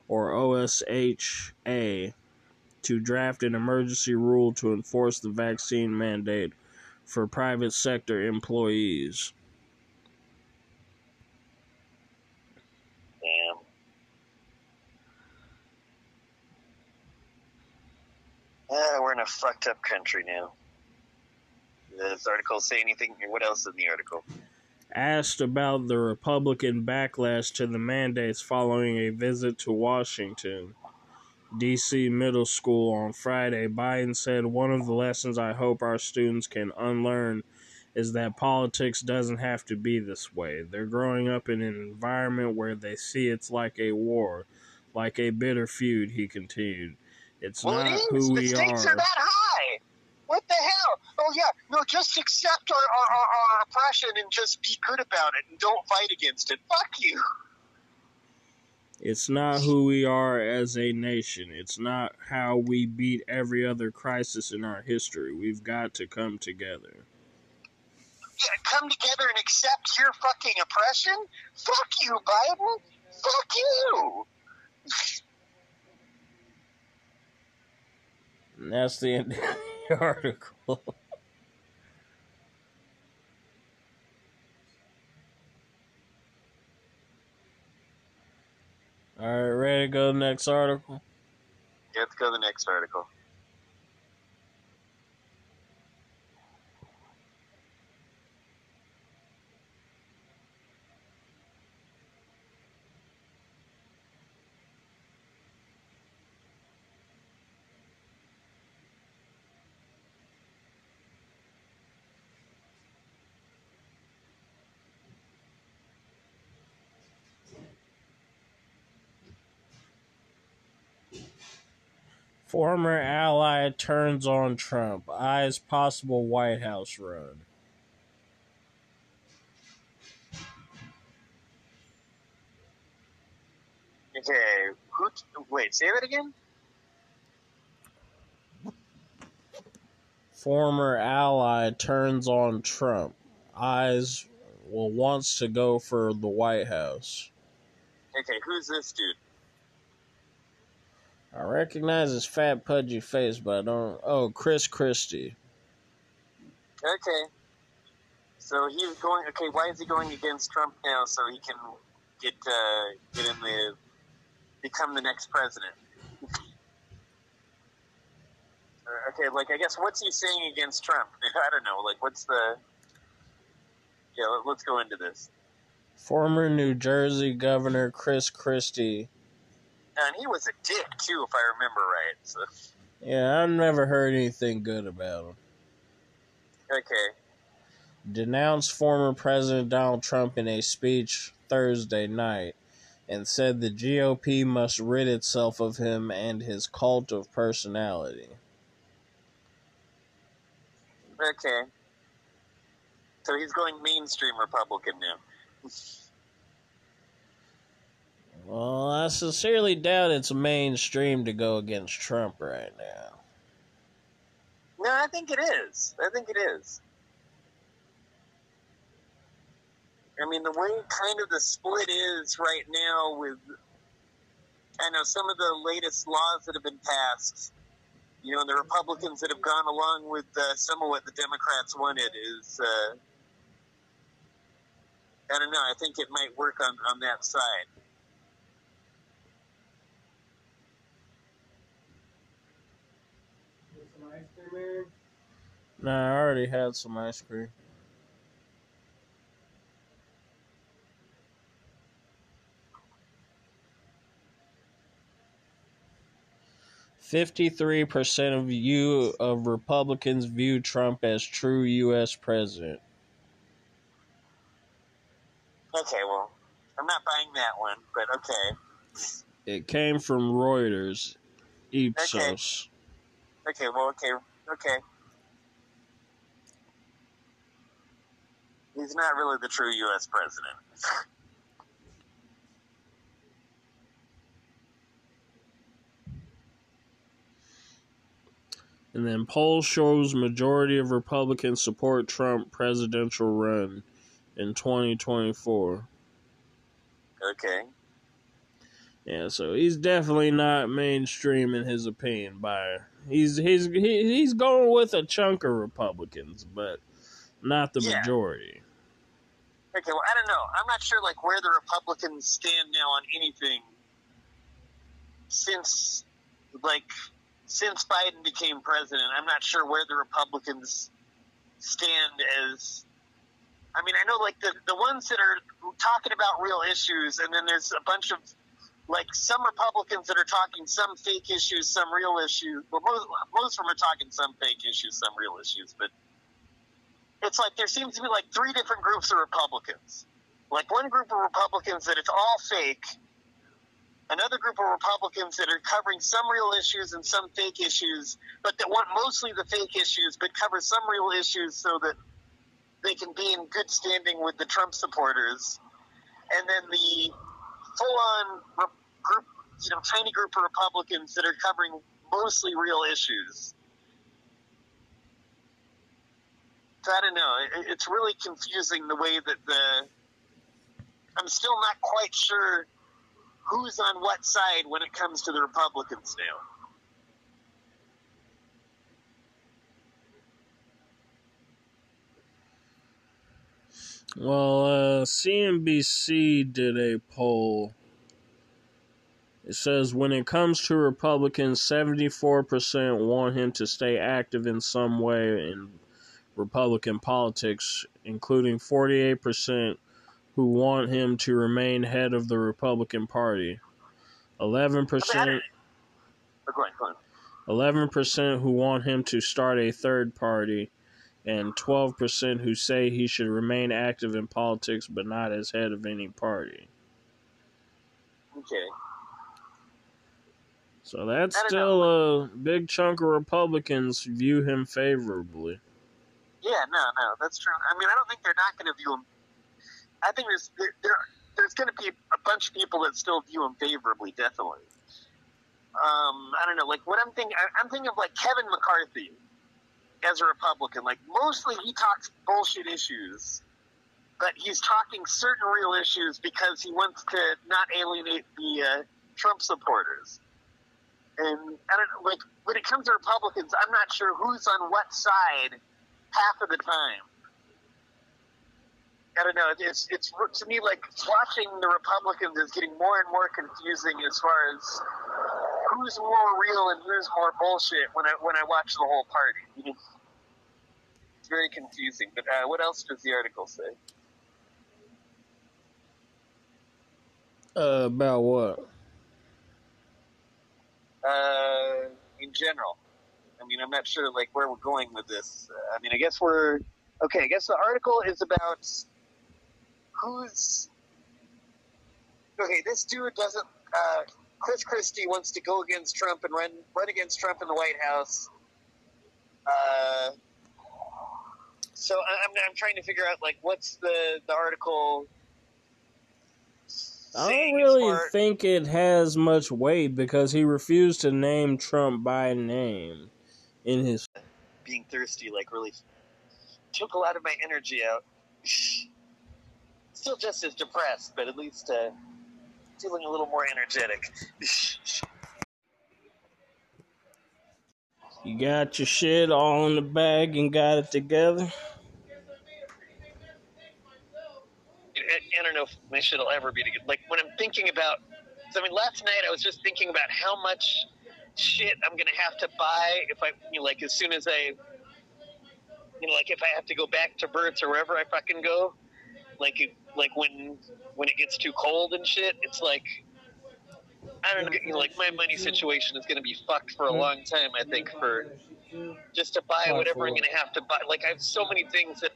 or OSHA, to draft an emergency rule to enforce the vaccine mandate for private sector employees. Damn. Ah, we're in a fucked up country now. Does this article say anything? What else in the article? Asked about the Republican backlash to the mandates following a visit to Washington, D.C. Middle School on Friday, Biden said, One of the lessons I hope our students can unlearn is that politics doesn't have to be this way. They're growing up in an environment where they see it's like a war, like a bitter feud, he continued. It's well, not it who the we stakes are. are that high. What the hell? Oh yeah, no, just accept our, our, our, our oppression and just be good about it and don't fight against it. Fuck you. It's not who we are as a nation. It's not how we beat every other crisis in our history. We've got to come together. Yeah, come together and accept your fucking oppression? Fuck you, Biden. Fuck you. And that's the end of the article. All right, ready to go to the next article? Yeah, let's go to the next article. Former ally turns on Trump, eyes possible White House run. Okay, who? Wait, say that again. Former ally turns on Trump, eyes well wants to go for the White House. Okay, who's this dude? I recognize his fat, pudgy face, but I don't. Oh, Chris Christie. Okay. So he's going. Okay, why is he going against Trump now? So he can get uh, get in the become the next president. Uh, okay, like I guess what's he saying against Trump? I don't know. Like what's the? Yeah, let- let's go into this. Former New Jersey Governor Chris Christie. And he was a dick too, if I remember right. So Yeah, I've never heard anything good about him. okay, Denounced former President Donald Trump in a speech Thursday night and said the GOP must rid itself of him and his cult of personality. okay. So he's going mainstream Republican now. Well, I sincerely doubt it's mainstream to go against Trump right now. No, I think it is. I think it is. I mean, the way kind of the split is right now with I know some of the latest laws that have been passed, you know, and the Republicans that have gone along with uh, some of what the Democrats wanted is, uh, I don't know, I think it might work on, on that side. Want some ice cream, Aaron? Nah, I already had some ice cream. Fifty-three percent of you of Republicans view Trump as true U.S. president. Okay, well, I'm not buying that one, but okay. It came from Reuters, Ipsos. Okay, well, okay, okay. He's not really the true U.S. president. And then poll shows majority of Republicans support Trump presidential run in 2024. Okay. Yeah, so he's definitely not mainstream in his opinion. By he's he's he, he's going with a chunk of Republicans, but not the Yeah. majority. Okay, well, I don't know. I'm not sure, like, where the Republicans stand now on anything since, like, since Biden became president. I'm not sure where the Republicans stand as. I mean, I know, like, the, the ones that are talking about real issues, and then there's a bunch of, like, some Republicans that are talking some fake issues, some real issues. Well, most, most of them are talking some fake issues, some real issues, but it's like there seems to be like three different groups of Republicans. Like one group of Republicans that it's all fake, another group of Republicans that are covering some real issues and some fake issues, but that want mostly the fake issues, but cover some real issues so that they can be in good standing with the Trump supporters. And then the full-on re- group, you know, tiny group of Republicans that are covering mostly real issues. I don't know. It, it's really confusing the way that the. I'm still not quite sure who's on what side when it comes to the Republicans now. Well, uh, CNBC did a poll. It says when it comes to Republicans, 74% want him to stay active in some way in Republican politics, including 48% who want him to remain head of the Republican Party. 11% But go on, go on. 11% who want him to start a third party, and 12% who say he should remain active in politics but not as head of any party. Okay. So that's still a big chunk of Republicans view him favorably. Yeah, no, no, that's true. I mean, I don't think they're not going to view him. I think there's there, there there's going to be a bunch of people that still view him favorably, definitely. Um, I don't know, like what I'm thinking. I'm thinking of like Kevin McCarthy as a Republican. Like mostly he talks bullshit issues, but he's talking certain real issues because he wants to not alienate the uh, Trump supporters. And I don't know, like when it comes to Republicans, I'm not sure who's on what side half of the time. I don't know. It's it's to me like watching the Republicans is getting more and more confusing as far as who's more real and who's more bullshit when I when I watch the whole party. It's very confusing. But uh, what else does the article say? Uh, about what? Uh, in general, I mean, I'm not sure like where we're going with this. Uh, I mean, I guess we're okay. I guess the article is about who's okay. This dude doesn't. Uh, Chris Christie wants to go against Trump and run run against Trump in the White House. Uh, so I- I'm, I'm trying to figure out like what's the the article. I don't really think it has much weight because he refused to name Trump by name in his. being thirsty like really took a lot of my energy out. Still just as depressed, but at least uh, feeling a little more energetic. You got your shit all in the bag and got it together. I, I don't know if my shit will ever be together. Like when I'm thinking about, so I mean, last night I was just thinking about how much shit I'm gonna have to buy if I, you know, like as soon as I, you know, like if I have to go back to Burt's or wherever I fucking go, like it, like when when it gets too cold and shit, it's like. I don't know, you know, like my money situation is to be fucked for a long time. I think for just to buy whatever I'm to have to buy. Like I have so many things that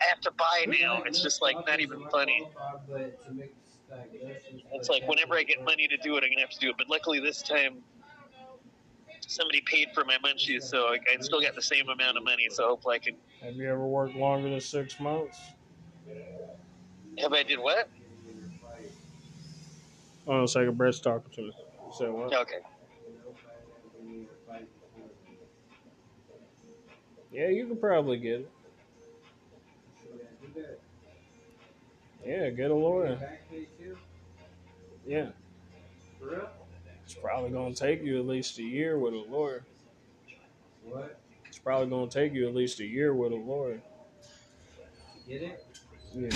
I have to buy now. It's just like not even funny. It's like whenever I get money to do it, I'm gonna have to do it. But luckily this time, somebody paid for my munchies, so I, I still got the same amount of money. So hopefully I can. Have you ever worked longer than six months? Have I did what? Oh, Hold on a second, Brett's talking to me. You said what? Okay. Yeah, you can probably get it. Yeah, get a lawyer. Yeah. It's probably gonna take you at least a year with a lawyer. What? It's probably gonna take you at least a year with a lawyer. Get it? Yeah.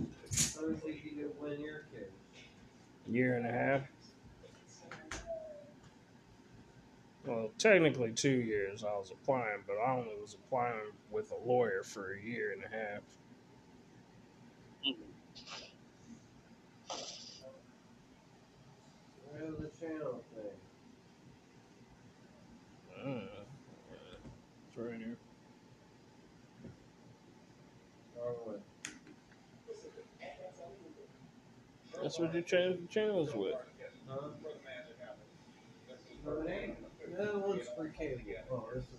I was thinking you get one year kid. Year and a half. Well, technically two years I was applying, but I only was applying with a lawyer for a year and a half. Mm-hmm. Where's the channel thing? Mm. It's right here. Wrong. That's what you change the channels with. Huh? The other one's for cable. Oh, this is.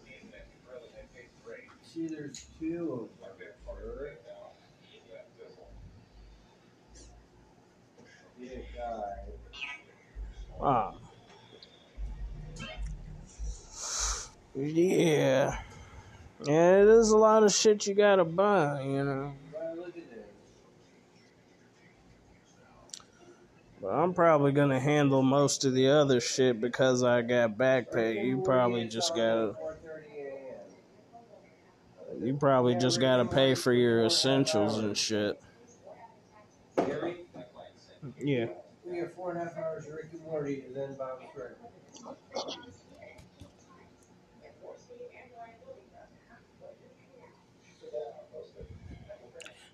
See, there's two of them. Yeah, guy. Ah. Yeah. Yeah, there's a lot of shit you gotta buy, you know. But I'm probably gonna handle most of the other shit because I got back pay. You probably just gotta you probably just gotta pay for your essentials and shit. Yeah. We have four and a half hours of Rick and Morty and then Bob Craig.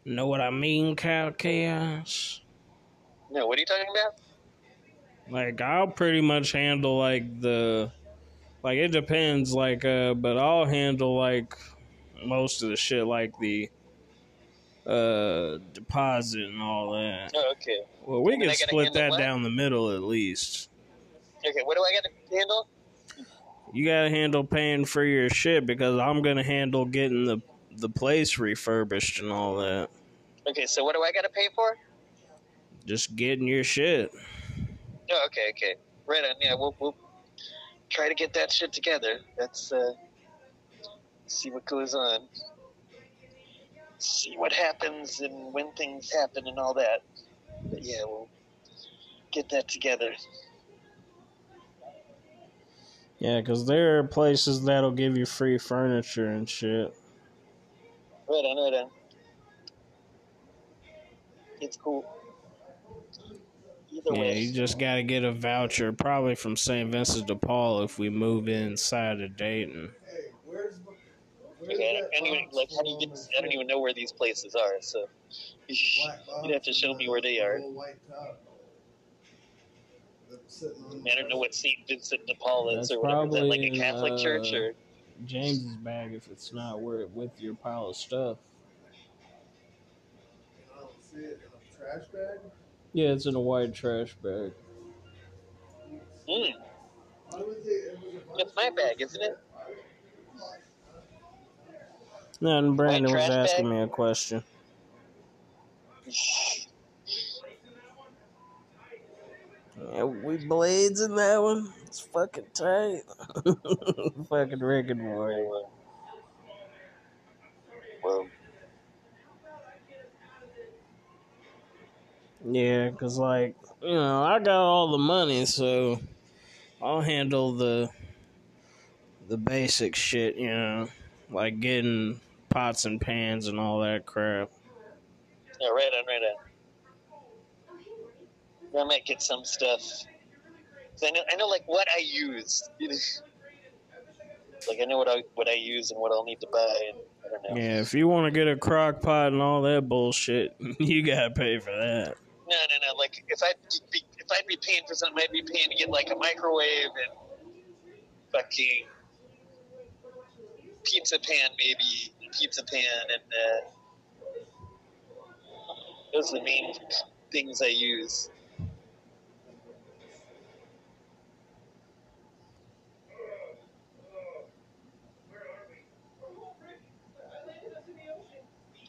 Know what I mean, Kyle Chaos? No, what are you talking about? Like I'll pretty much handle like the like it depends, like uh but I'll handle like most of the shit like the uh deposit and all that. Oh, okay. Well we And can split that what? down the middle at least. Okay, what do I got to handle? You gotta handle paying for your shit because I'm gonna handle getting the the place refurbished and all that. Okay, so what do I got to pay for? Just getting your shit. Oh, okay, okay. Right on. Yeah, we'll, we'll try to get that shit together. That's, uh, see what goes on. See what happens and when things happen and all that. But yeah, we'll get that together. Yeah, because there are places that'll give you free furniture and shit. Right on, right on. It's cool. Either Yeah, way. you just gotta get a voucher, probably from St. Vincent de Paul if we move inside of Dayton. Hey, where's. Where's Okay, I don't, that I don't even like. How do you get? I don't even know where these places are. So you'd have to show me where they are. little white tub that's sitting on I don't know what Saint Vincent de Paul is That's or whatever. Is that like probably a in, Catholic church uh, or? James's bag if it's not where it with your pile of stuff. I don't see it in a trash bag. Yeah, it's in a white trash bag. Mm, Why would they- it was a bunch It's my bag, isn't it? No, and Brandon was asking bag? me a question. Yeah, we blades in that one. It's fucking tight. fucking Rick and Morty. Well, Yeah, because, like, you know, I got all the money, so I'll handle the the basic shit, you know, like getting pots and pans and all that crap. Yeah, right on, right on. I might get some stuff. I know, I know, like what I use. Like I know what I what I use and what I'll need to buy. And I don't know. Yeah, if you want to get a crock pot and all that bullshit, you gotta pay for that. No, no, no. Like if I be if I'd be paying for something, I'd be paying to get like a microwave and fucking pizza pan, maybe pizza pan, and uh, those are the main things I use.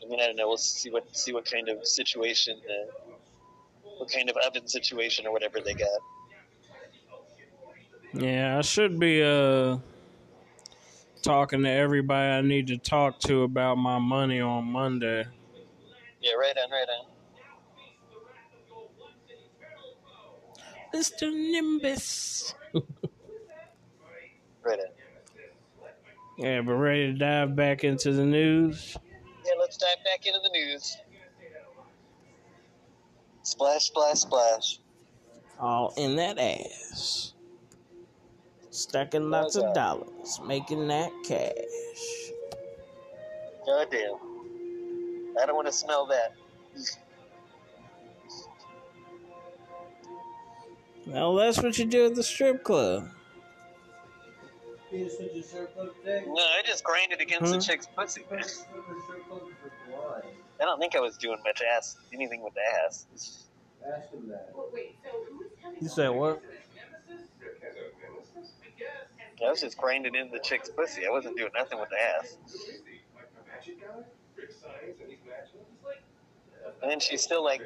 I mean, I don't know. We'll see what see what kind of situation, uh, what kind of oven situation or whatever they got. Yeah, I should be uh talking to everybody I need to talk to about my money on Monday. Yeah, right on, right on. Mr. Nimbus. Right on. Yeah, but ready to dive back into the news? Yeah, let's dive back into the news. Splash, splash, splash. All in that ass. Stacking lots of dollars, making that cash. God damn. I don't want to smell that. Well, that's what you do at the strip club. You just hit your strip club today? No, I just grinded against Huh? the hmm? chick's pussy. What was the strip club for blood? I don't think I was doing much ass, anything with the ass. Ask him that. You said what? I was just grinding into the chick's pussy. I wasn't doing nothing with the ass. And then she's still like,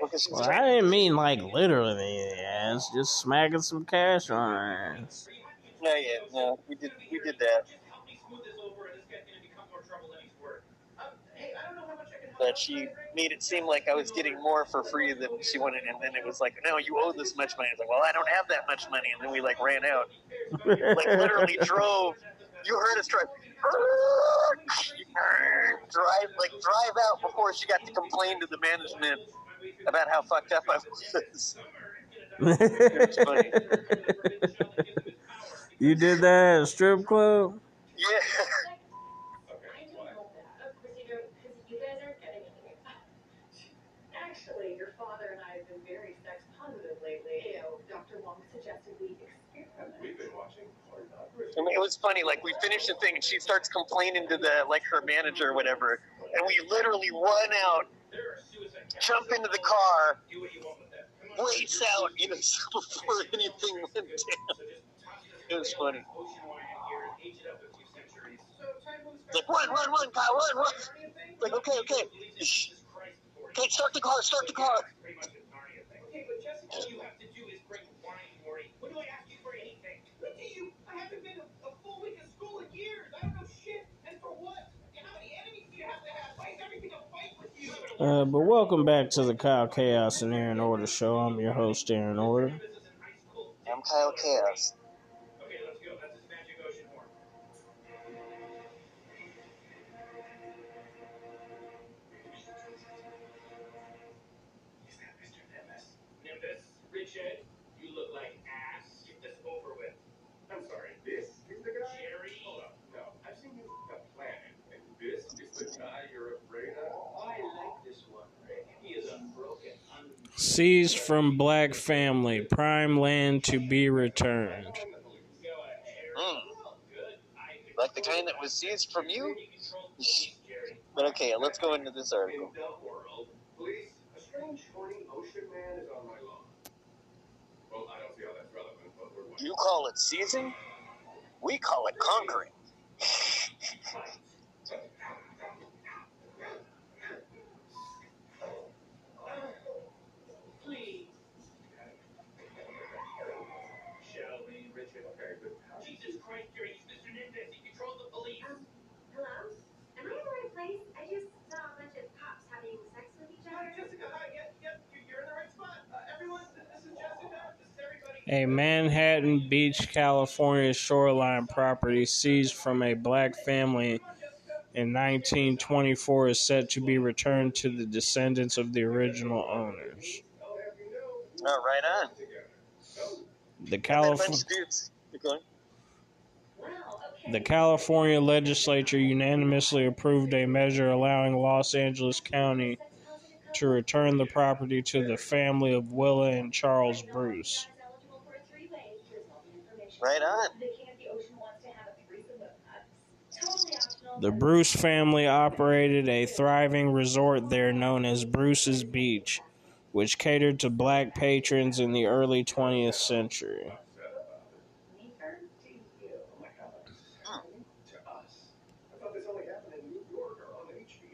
well, she's Well, I didn't mean like literally the ass, just smacking some cash on her ass. No, yeah, no, we did, we did that. But she made it seem like I was getting more for free than she wanted, and then it was like, no, you owe this much money. It's like, well, I don't have that much money, and then we like ran out, like literally drove. You heard us drive, drive like drive out before she got to complain to the management about how fucked up I was. you did that at a strip club? Yeah. Actually, your father and I have been very sex positive lately. You know, Dr. Wong suggested we experiment. Mean, it was funny. Like we finished the thing, and she starts complaining to the like her manager or whatever, and we literally run out, jump into the car, race out, you know, before anything went down. It was funny. Like run, run, run, Kyle, run, run. Like okay, okay, okay, start the car, start the car. Uh, but welcome back to the Kyle Chaos and Aaron Order show. I'm your host, Aaron Order. I'm Kyle Chaos. Seized from Black Family, prime land to be returned. Mm. Like the kind that was seized from you? But okay, let's go into this article. You call it seizing? We call it conquering. Please. Shall we, Richard? Okay, but how Jesus Christ, Jerry, he's Mr. Nimbus. He controls the police. Hello? Am I in the right place? I just saw a bunch of cops having sex with each Hi, other. Jessica, hi. Yes, yes, you, A Manhattan Beach, California shoreline property seized from a black family in 1924 is set to be returned to the descendants of the original owners. Oh, right on. The California of dudes. Keep going. The California legislature unanimously approved a measure allowing Los Angeles County to return the property to the family of Willa and Charles Bruce. Right on. The Bruce family operated a thriving resort there known as Bruce's Beach, which catered to black patrons in the early 20th century.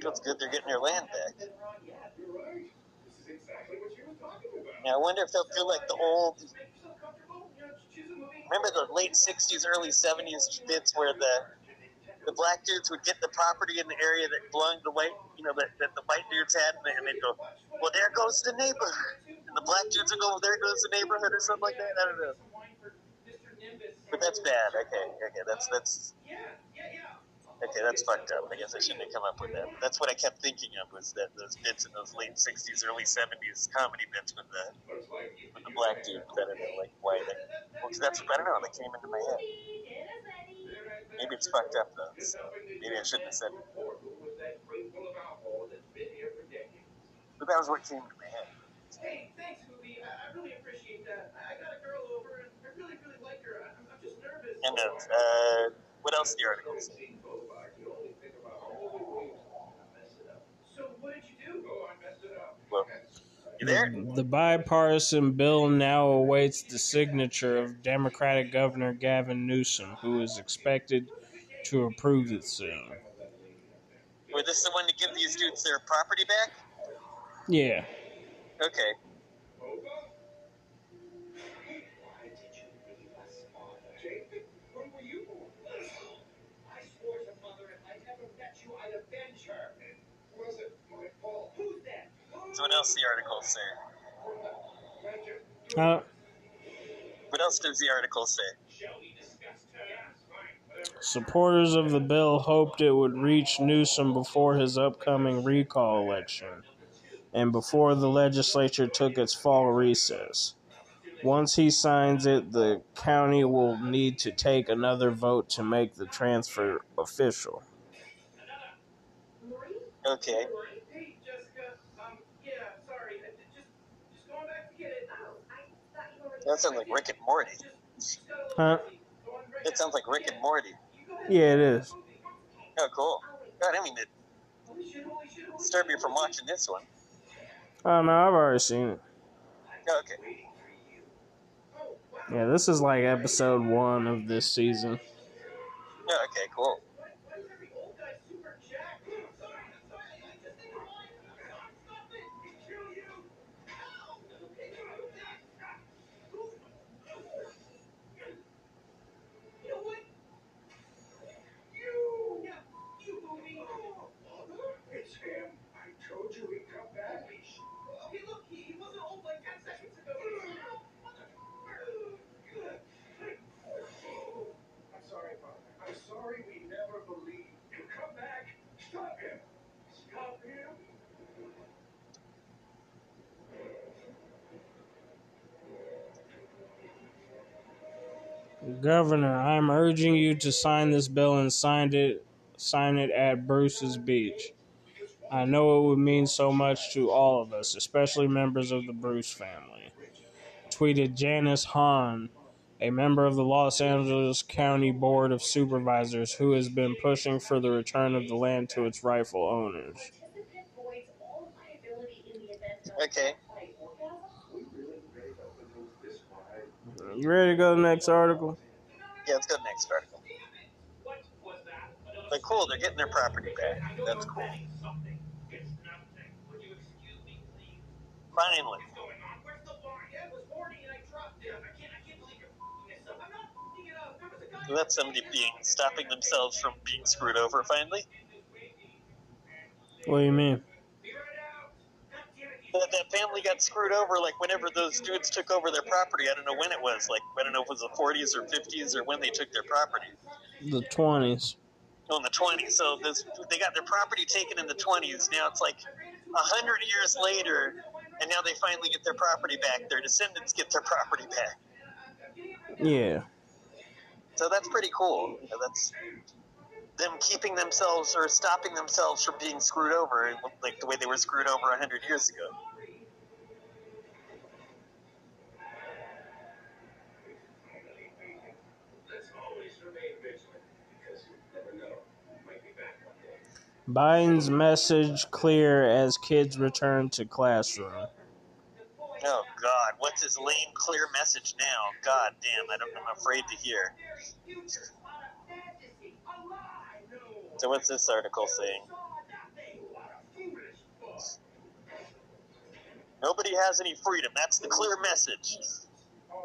That's good. They're getting their land back. You're right. This is exactly what she was talking about. Now, I wonder if they'll do like the old. Remember the late '60s, early '70s bits where the the black dudes would get the property in the area that belonged to white, you know, that, that the white dudes had, and they- and they'd go, "Well, there goes the neighborhood," and the black dudes would go, well, "There goes the neighborhood," or something like that. I don't know. But that's bad. Okay, okay, that's that's. Okay. That's fucked up. I guess I shouldn't have come up with that. But that's what I kept thinking of was that those bits in those late '60s, early '70s comedy bits with the Looks like you with the black dude. that know, like why they. Well, 'cause that's I don't know. That came into my head. Maybe it's fucked up though. So maybe I shouldn't have said it. that drink full of alcohol that's been here for decades. But that was what came into my head. Hey, thanks, Movie. I, I really appreciate that. I got a girl over, and I really, really like her. I'm I'm just nervous. And uh, uh, what else? The article say? Seeing goes by, you only think about all the ways I messed it up. So, what did you do? Oh, I messed it up. Well, you there? The bipartisan bill now awaits the signature of Democratic Governor Gavin Newsom, who is expected to approve it soon. Were this the one to give these dudes their property back? Yeah. Okay. Why did you leave us, Father? Jake, when were you born? I swore to Mother if I ever met you, I'd avenge her. Was it my fault? Who's that? So what else the article say? Uh, What else does the article say? Shall we discuss terms? Fine, whatever. supporters of the bill hoped it would reach Newsom before his upcoming recall election and before the legislature took its fall recess. Once he signs it, the county will need to take another vote to make the transfer official. Okay. Hey, Jessica. Um, yeah, sorry. I, just, just going back to get it. That sounds like Rick and Morty. Just got a little Huh? busy. Going right That sounds like Rick and Morty. You go ahead. Yeah, it is. Oh, cool. God, I mean to Holy shit, holy shit, holy disturb you from watching this one. Oh no, I've already seen it. Oh, okay. Yeah, this is like episode one of this season. Oh, okay, cool. Governor, I am urging you to sign this bill and sign it sign it at Bruce's Beach. I know it would mean so much to all of us, especially members of the Bruce family. Tweeted Janice Hahn, a member of the Los Angeles County Board of Supervisors who has been pushing for the return of the land to its rightful owners. Okay. We really ready to open things this wide. You ready to go to the next article? Yeah, let's go to the next article. But cool, they're getting their property back. That's cool. Finally. That's somebody being stopping themselves from being screwed over finally. What do you mean? Be right out. God damn it, you that, that family got screwed over like whenever those dudes took over their property. I don't know when it was. Like I don't know if it was the 40s or 50s or when they took their property. The twenties. Oh, in the 20s. So this, they got their property taken in the 20s. Now it's like a hundred years later, and now they finally get their property back. Their descendants get their property back. Yeah. So that's pretty cool. You know, That's them keeping themselves or stopping themselves from being screwed over, like the way they were screwed over a hundred years ago. Let's always remain vigilant because you never know. Might be back. Biden's message clear as kids return to classroom. Oh God, what's his lame, clear message now? God damn, I don't, I'm afraid to hear. So what's this article saying? Nobody has any freedom. That's the clear message.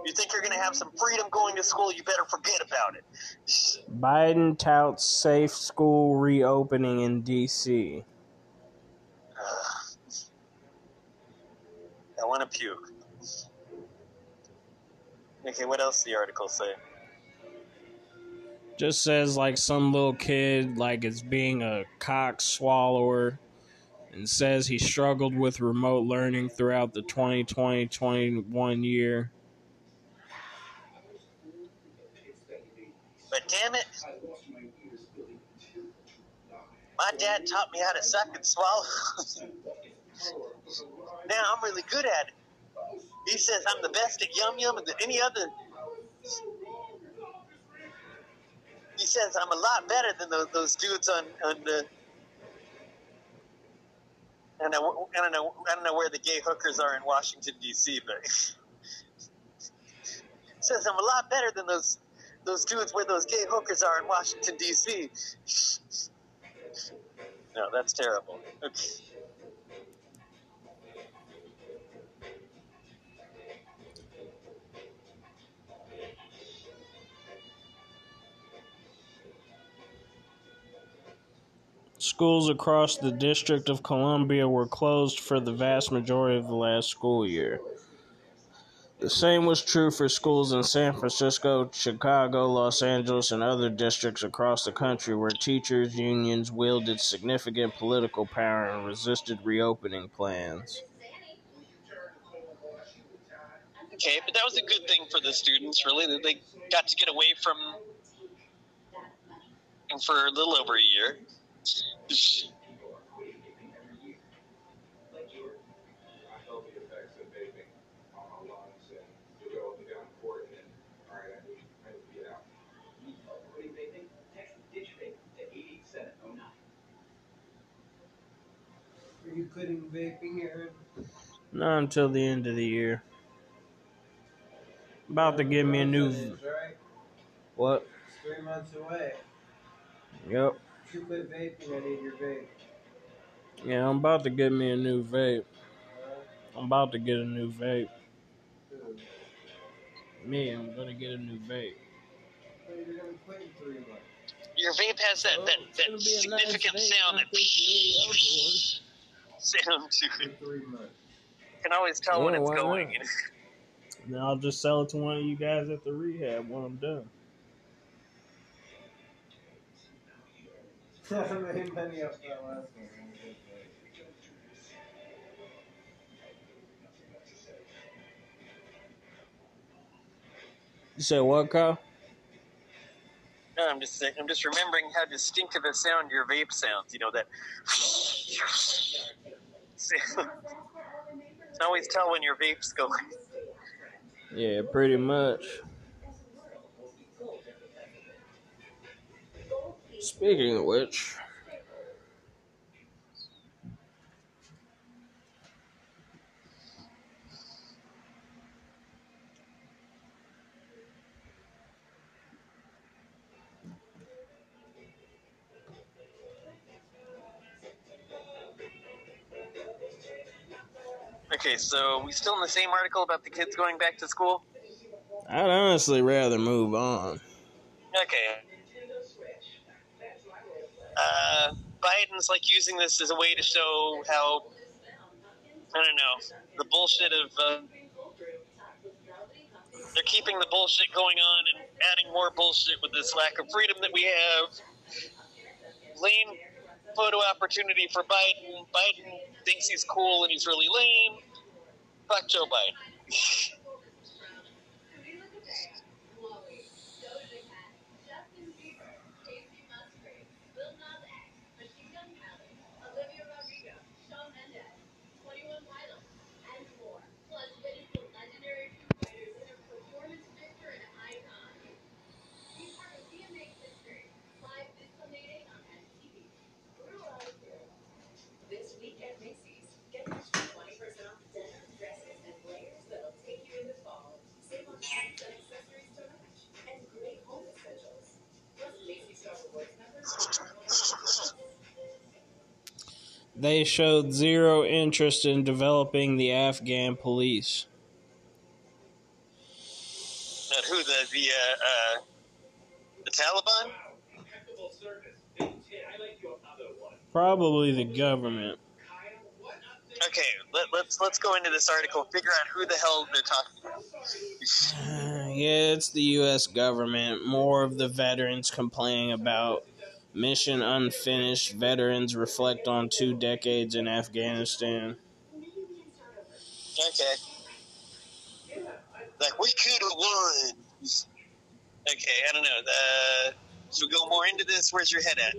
You think you're going to have some freedom going to school? You better forget about it. Biden touts safe school reopening in D.C. I want to puke. Okay, what else the article say? Just says like some little kid like is being a cock swallower and says he struggled with remote learning throughout the 2020-21 year. But damn it, my dad taught me how to suck and swallow. now I'm really good at it. He says I'm the best at yum yum and any other. He says I'm a lot better than those, those dudes on on the. I don't know. I don't know. I don't know where the gay hookers are in Washington D.C., but says I'm a lot better than those those dudes where those gay hookers are in Washington D.C. No, that's terrible. Okay. Schools across the District of Columbia were closed for the vast majority of the last school year. The same was true for schools in San Francisco, Chicago, Los Angeles, and other districts across the country where teachers' unions wielded significant political power and resisted reopening plans. Okay, but that was a good thing for the students, really. that They got to get away from for a little over a year. I felt the effects of vaping on my lungs, and you'll go up and down court, and then, all right, I need, I need to get out. Quitting vaping? Text ditch vape to 88709. Are you quitting vaping, Aaron? Not until the end of the year. About to give me a new. That is, right? What? Three months away. Yep. If you quit vaping, I need your vape. Yeah, I'm about to get me a new vape. I'm about to get a new vape. dude, Me, I'm gonna get a new vape. so you're gonna quit in three months. Your vape has that, Oh, that, that be a nice significant sound not that this sound to In it. three months. You can always tell when it's going. not? Then I'll just sell it to one of you guys at the rehab when I'm done. I made money that last one. You said what, Kyle? No, I'm just saying, I'm just remembering how distinctive a sound your vape sounds. You know that. you always tell when your vape's going. Yeah, pretty much. Speaking of which, Okay, so we still in the same article about the kids going back to school? I'd honestly rather move on. Okay. Uh, Biden's like using this as a way to show how I don't know the bullshit of uh, they're keeping the bullshit going on and adding more bullshit with this lack of freedom that we have. Lame photo opportunity for Biden. Biden thinks he's cool and he's really lame. Fuck Joe Biden. This week at Macy's, get an extra 20% off denim dresses and layers that'll take you into fall. Save on hats and accessories to match, and great home essentials. Plus, Macy's Star Rewards members They showed zero interest in developing the Afghan police. Not who the the uh, uh, the Taliban? Impeccable service. Hey, Ted, I like your other one. Probably the government. Okay, let, let's let's go into this article. Figure out who the hell they're talking about. Yeah, it's the U.S. government. More of the veterans complaining about mission unfinished. Veterans reflect on two decades in Afghanistan. Okay. Like we could have won. Okay, I don't know. Uh, should we go more into this? Where's your head at?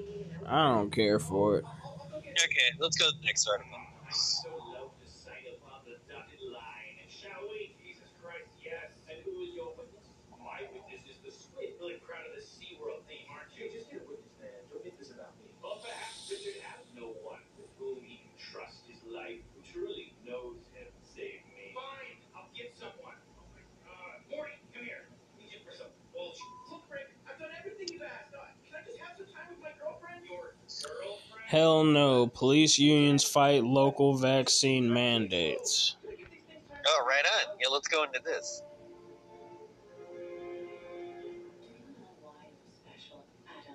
I don't care for it. Okay, let's go to the next article. So love to sign upon the dotted line. Shall we? Jesus Christ, yes. And who is your witness? My witness is the squid. Really proud of the SeaWorld theme, aren't you? Just get a witness, man. Don't make this about me. Or perhaps Richard has no one with whom he can trust his life, who truly knows him, save me. Fine, I'll get someone. Oh my god. Morty, come here. Need you for some bullshit. Look, Frank, I've done everything you've asked. Uh, Can I just have some time with my girlfriend? Your girlfriend? Hell no. Police unions fight local vaccine mandates. Oh, right on. Yeah, let's go into this.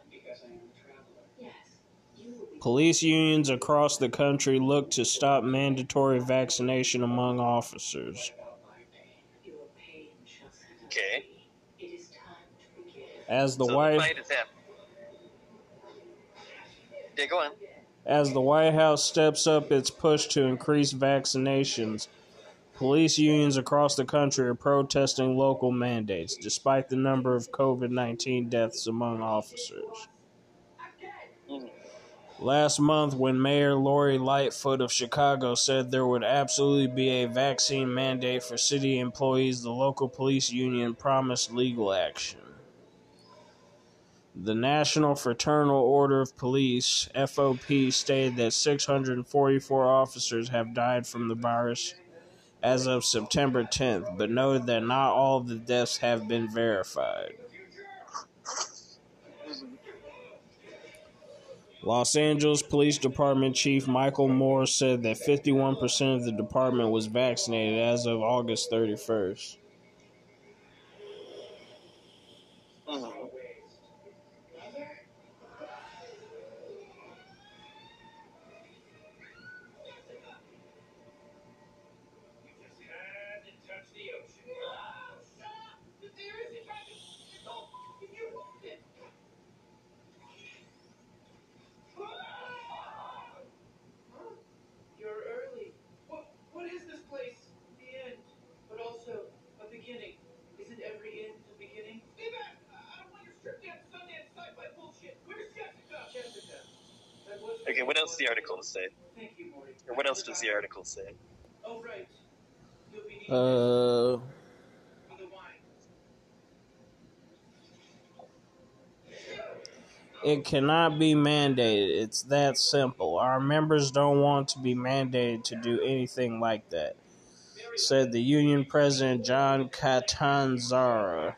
Because I am a traveler. Yes, you will be Police unions across the country look to stop mandatory vaccination among officers. your pain shall set us Okay. free. It is time to begin. As the so White the fight is happening. Yeah, go on. As the White House steps up its push to increase vaccinations, police unions across the country are protesting local mandates, despite the number of COVID 19 deaths among officers. Last month, when Mayor Lori Lightfoot of Chicago said there would absolutely be a vaccine mandate for city employees, the local police union promised legal action. The National Fraternal Order of Police, FOP, stated that 644 officers have died from the virus as of September 10th, but noted that not all of the deaths have been verified. Los Angeles Police Department Chief Michael Moore said that 51% of the department was vaccinated as of August 31st. Mhm. You just had to touch the ocean. Oh, shut up! The deer isn't trying to. Don't. You moved it. Huh? You're early. What? What is this place? The end, but also a beginning. Isn't every end a beginning? Stay back! I don't want your strip dance, Sundance, sci-fi bullshit. Where's Jessica? Jessica. That was Okay, what else does the article say? Or what else does the article say? Uh. It cannot be mandated. It's that simple. Our members don't want to be mandated to do anything like that, said the union president John Catanzara.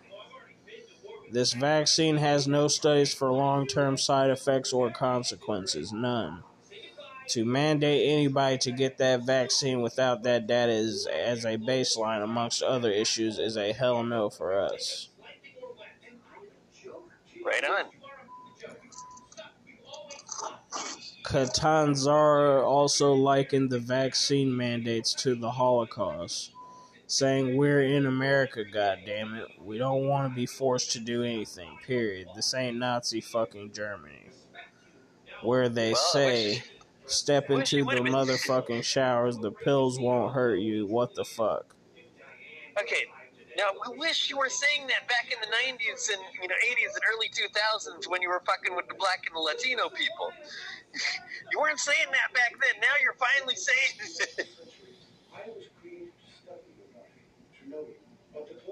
This vaccine has no studies for long term side effects or consequences. None. To mandate anybody to get that vaccine without that data is, as a baseline, amongst other issues, is a hell no for us. Right on. Catanzara also likened the vaccine mandates to the Holocaust, saying, We're in America, goddammit. We don't want to be forced to do anything, period. This ain't Nazi fucking Germany. Where they Well, say, Step into it the been- motherfucking showers, the pills won't hurt you. What the fuck? Okay, now I wish you were saying that back in the '90s and you know '80s and early 2000s when you were fucking with the black and the Latino people. you weren't saying that back then. Now you're finally saying. I was created to study your body, to know you.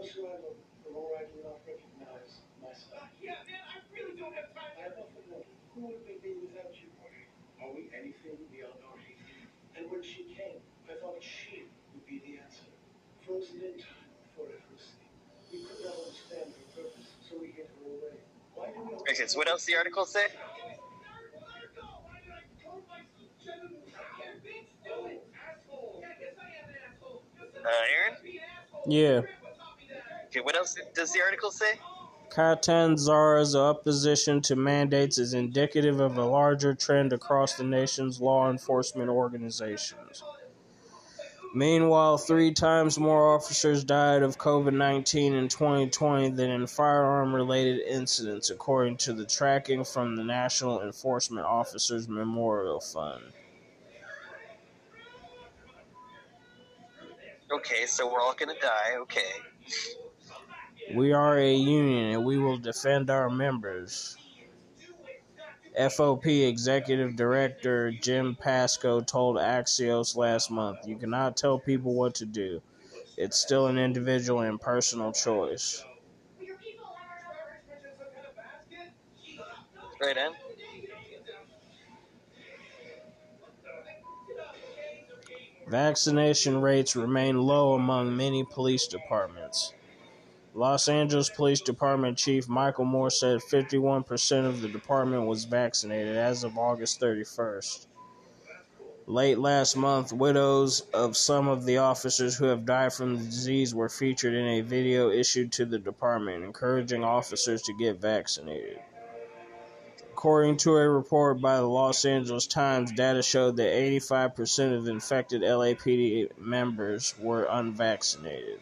But the closer I more I do not recognize myself. Yeah, man, I really don't have time. I have often wondered, who would we be without you, Morty? Are we anything beyond our hate? And when she came, I thought she would be the answer. Frozen in time, foreverlessly. We could not understand her purpose, so we hid her away. Why do we okay, so what else the article say? Uh, Aaron? Yeah. Okay, what else does the article say? Catanzara's opposition to mandates is indicative of a larger trend across the nation's law enforcement organizations. Meanwhile, three times more officers died of COVID 19 in 2020 than in firearm related incidents, according to the tracking from the National Enforcement Officers Memorial Fund. Okay, so we're all gonna die. Okay. We are a union and we will defend our members. FOP Executive Director Jim Pasco told Axios last month, You cannot tell people what to do. It's still an individual and personal choice. Right on. Vaccination rates remain low among many police departments. Los Angeles Police Department Chief Michael Moore said 51% of the department was vaccinated as of August 31st. Late last month, widows of some of the officers who have died from the disease were featured in a video issued to the department encouraging officers to get vaccinated. According to a report by the Los Angeles Times, data showed that 85% of infected LAPD members were unvaccinated.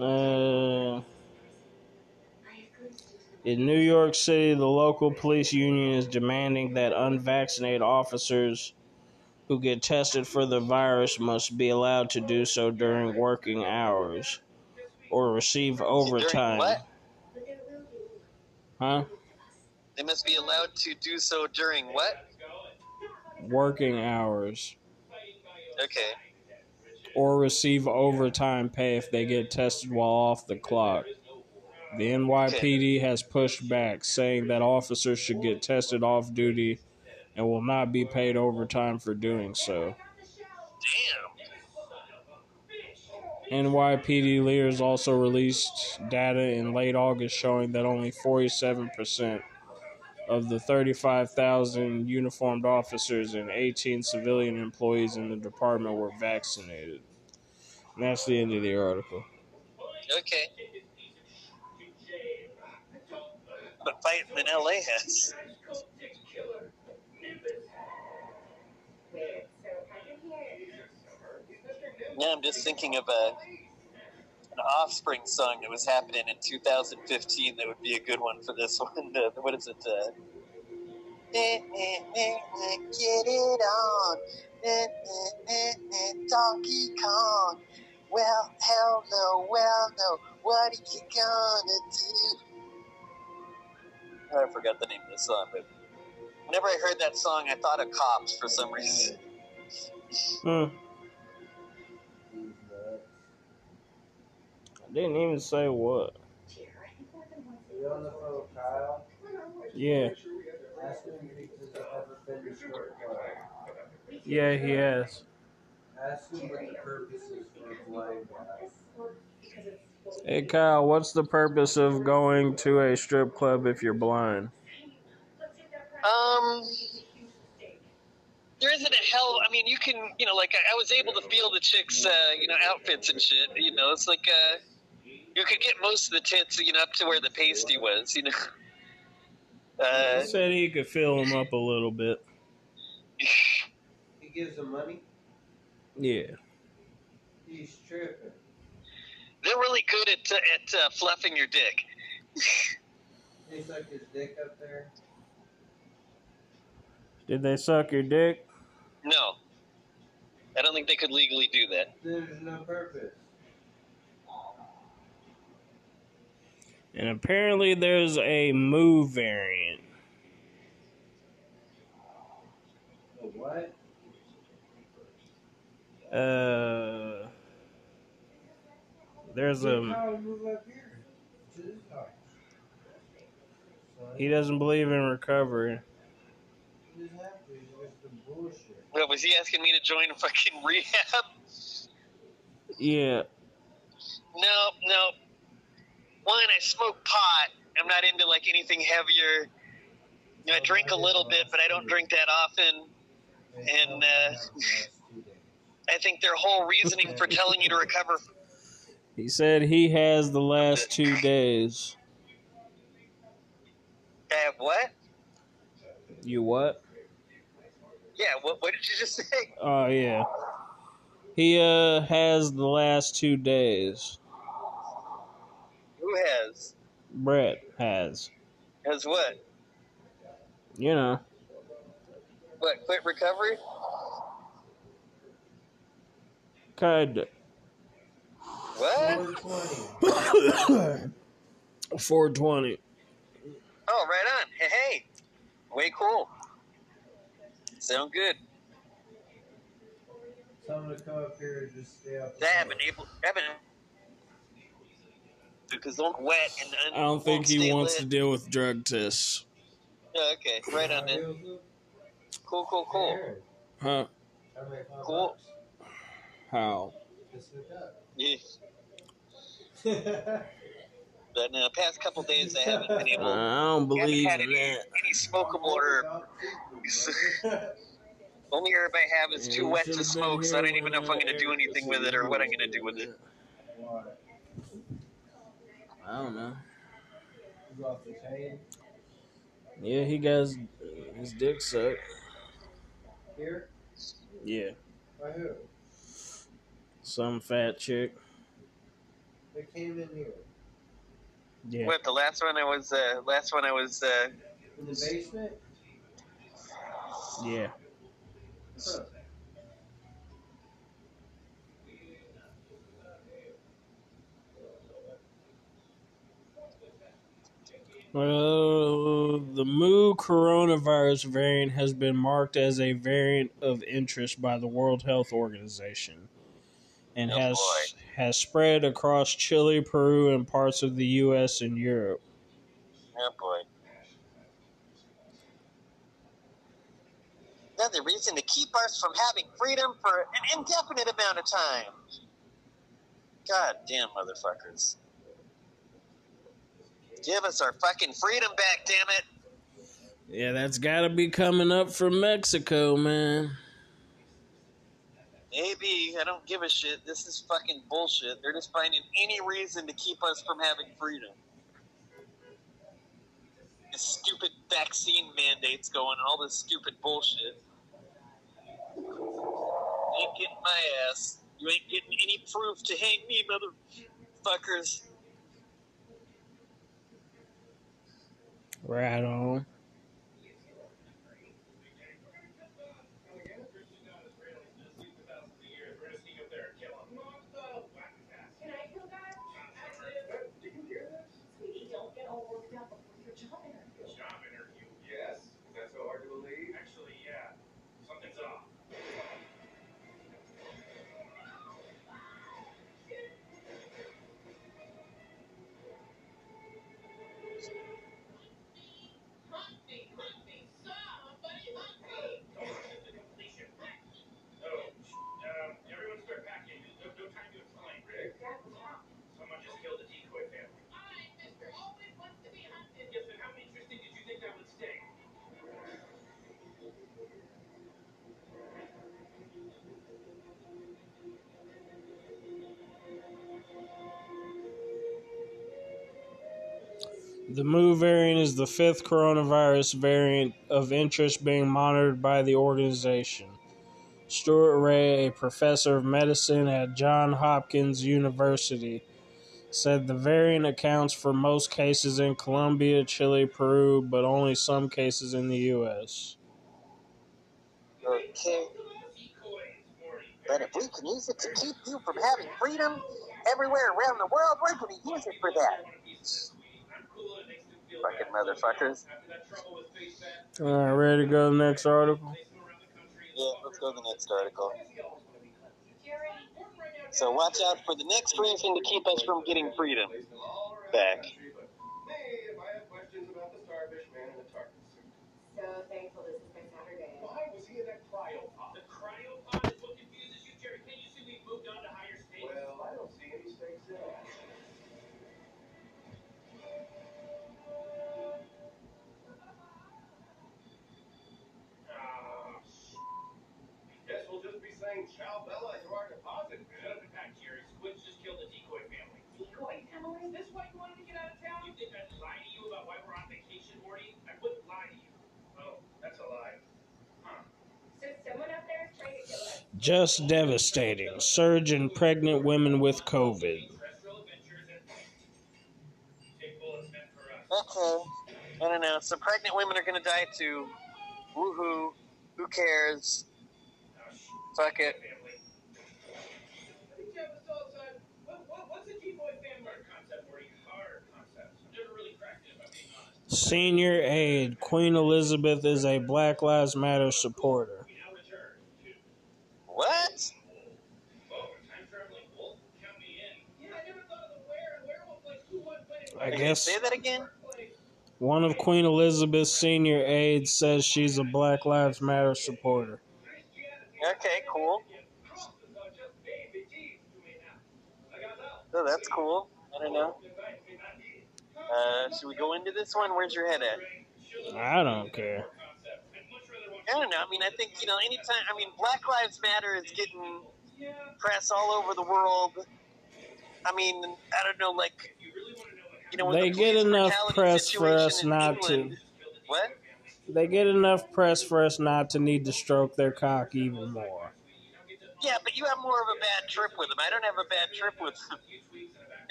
Uh, I have glimpsed into the in New York City, the local police union is demanding that unvaccinated officers who get tested for the virus must be allowed to do so during working hours or receive overtime. what? But there will be Huh? They must be allowed to do so during what? Working hours. Okay. Or receive overtime pay if they get tested while off the clock. The NYPD has pushed back, saying that officers should get tested off duty and will not be paid overtime for doing so. Damn. NYPD leaders also released data in late August showing that only 47% of the 35,000 uniformed officers and 18 civilian employees in the department were vaccinated. That's the end of the article. Okay. But fighting in LA has. Yeah, I'm just thinking of a an Offspring song that was happening in 2015 that would be a good one for this one. What is it? Uh, Get it on, Donkey Kong. Well, hell no, well no. What are you gonna do? I forgot the name of the song, but whenever I heard that song, I thought of cops for some reason. Hmm. I didn't even say what. You on the phone Kyle? Yeah. Ask him if he's ever been to strip club. Yeah, he has. Ask him what the purpose is for his life. Hey Kyle, what's the purpose of going to a strip club if you're blind? Um, there isn't a hell. I mean, you can, you know, like I, I was able to feel the chicks, uh, you know, outfits and shit. You know, it's like uh, you could get most of the tits, you know, up to where the pasty was. You know. Uh, He said he could fill them up a little bit. He gives him money. Yeah. He's tripping. they're really good at at uh, fluffing your dick. He sucked his dick up there. Did they suck your dick? No, I don't think they could legally do that. There's no purpose. And apparently there's a Mu variant. A what? Uh, there's a. Kyle, move up here to this house. Son, He doesn't believe in recovery. He doesn't have to. He's just some bullshit. Well, was he asking me to join a fucking rehab? Yeah. No, no. One, I smoke pot. I'm not into like anything heavier. You know, I drink a little bit, but I don't drink that often. And, uh, I think their whole reasoning for telling you to recover. He said he has the last two days. Uh, what? You what? Yeah. What? What did you just say? Oh yeah. He uh has the last two days. Who has? Brett has. Has what? You know. What? Quit recovery? Kinda. What? 420. 420. Oh, right on. Hey, hey. Way cool. Sound good. Tell him to come up here and just stay up. I haven't able. haven't. Because don't wet and. and I don't think he wants lit. to deal with drug tests. Yeah, okay, right on then. Cool, cool, cool. Huh? I make five Cool. Bucks. How? Just. Yeah. But in the past couple days, I haven't been able. I don't haven't believe had any, that. any smokable or only herb I have is too wet to smoke, so I don't even know if I'm going to do anything with it or what I'm going to do with it. I don't know. You off the chain? Yeah, he got his, his dick sucked. Here? Yeah. By who? Some fat chick. They came in here. Yeah. What the last one I was? Uh, last one I was. Uh, In the basement? Yeah. Huh. Well, the Mu coronavirus variant has been marked as a variant of interest by the World Health Organization and Oh, has boy. has spread across Chile, Peru, and parts of the U.S. and Europe. oh boy. Another reason to keep us from having freedom for an indefinite amount of time. God damn, motherfuckers. Give us our fucking freedom back, damn it. Yeah, that's got to be coming up from Mexico, man. Maybe. I don't give a shit. This is fucking bullshit. They're just finding any reason to keep us from having freedom. This stupid vaccine mandates going, all this stupid bullshit. Ain't getting my ass. You ain't getting any proof to hang me, motherfuckers. Right on. The Mu variant is the fifth coronavirus variant of interest being monitored by the organization. Stuart Ray, a professor of medicine at Johns Hopkins University, said the variant accounts for most cases in Colombia, Chile, Peru, but only some cases in the U.S. Okay. But if we can use it to keep you from having freedom everywhere around the world, we're going to use it for that. Fucking motherfuckers. All right, ready to go to the next article? Yeah, let's go to the next article. So watch out for the next reason to keep us from getting freedom back. Why you wanted to get out of town? You think I'd lie to you about why we're on vacation, Morty? I wouldn't lie to you. Oh, that's a lie. So someone up there is trying to kill us. Just devastating. Surge in pregnant women with COVID. Terrestrial and take bullets meant for us. Okay. I don't know. Some pregnant women are going to die too. Woohoo. Who cares? Fuck it. family. I think Jeff was all time. What, what, what's a decoy family? Hard concept, Morty. Hard concept. I've never really cracked it, if I'm being honest. Senior aide Queen Elizabeth is a Black Lives Matter supporter. We now return to What? Time traveling wolf? Count me in. Yeah, I never thought of the were and werewolf like who won planet. I Hey, guess Say that again? one of Queen Elizabeth's senior aides says she's a Black Lives Matter supporter. Okay, cool. Oh, that's cool. I don't know. Uh, should we go into this one? Where's your head at? I don't care. I don't know. I mean, I think, you know, anytime, I mean, Black Lives Matter is getting press all over the world. I mean, I don't know, like, you know, They the get enough press for us not to. What? They get enough press for us not to need to stroke their cock even more. Yeah, but you have more of a bad trip with them. I don't have a bad trip with them.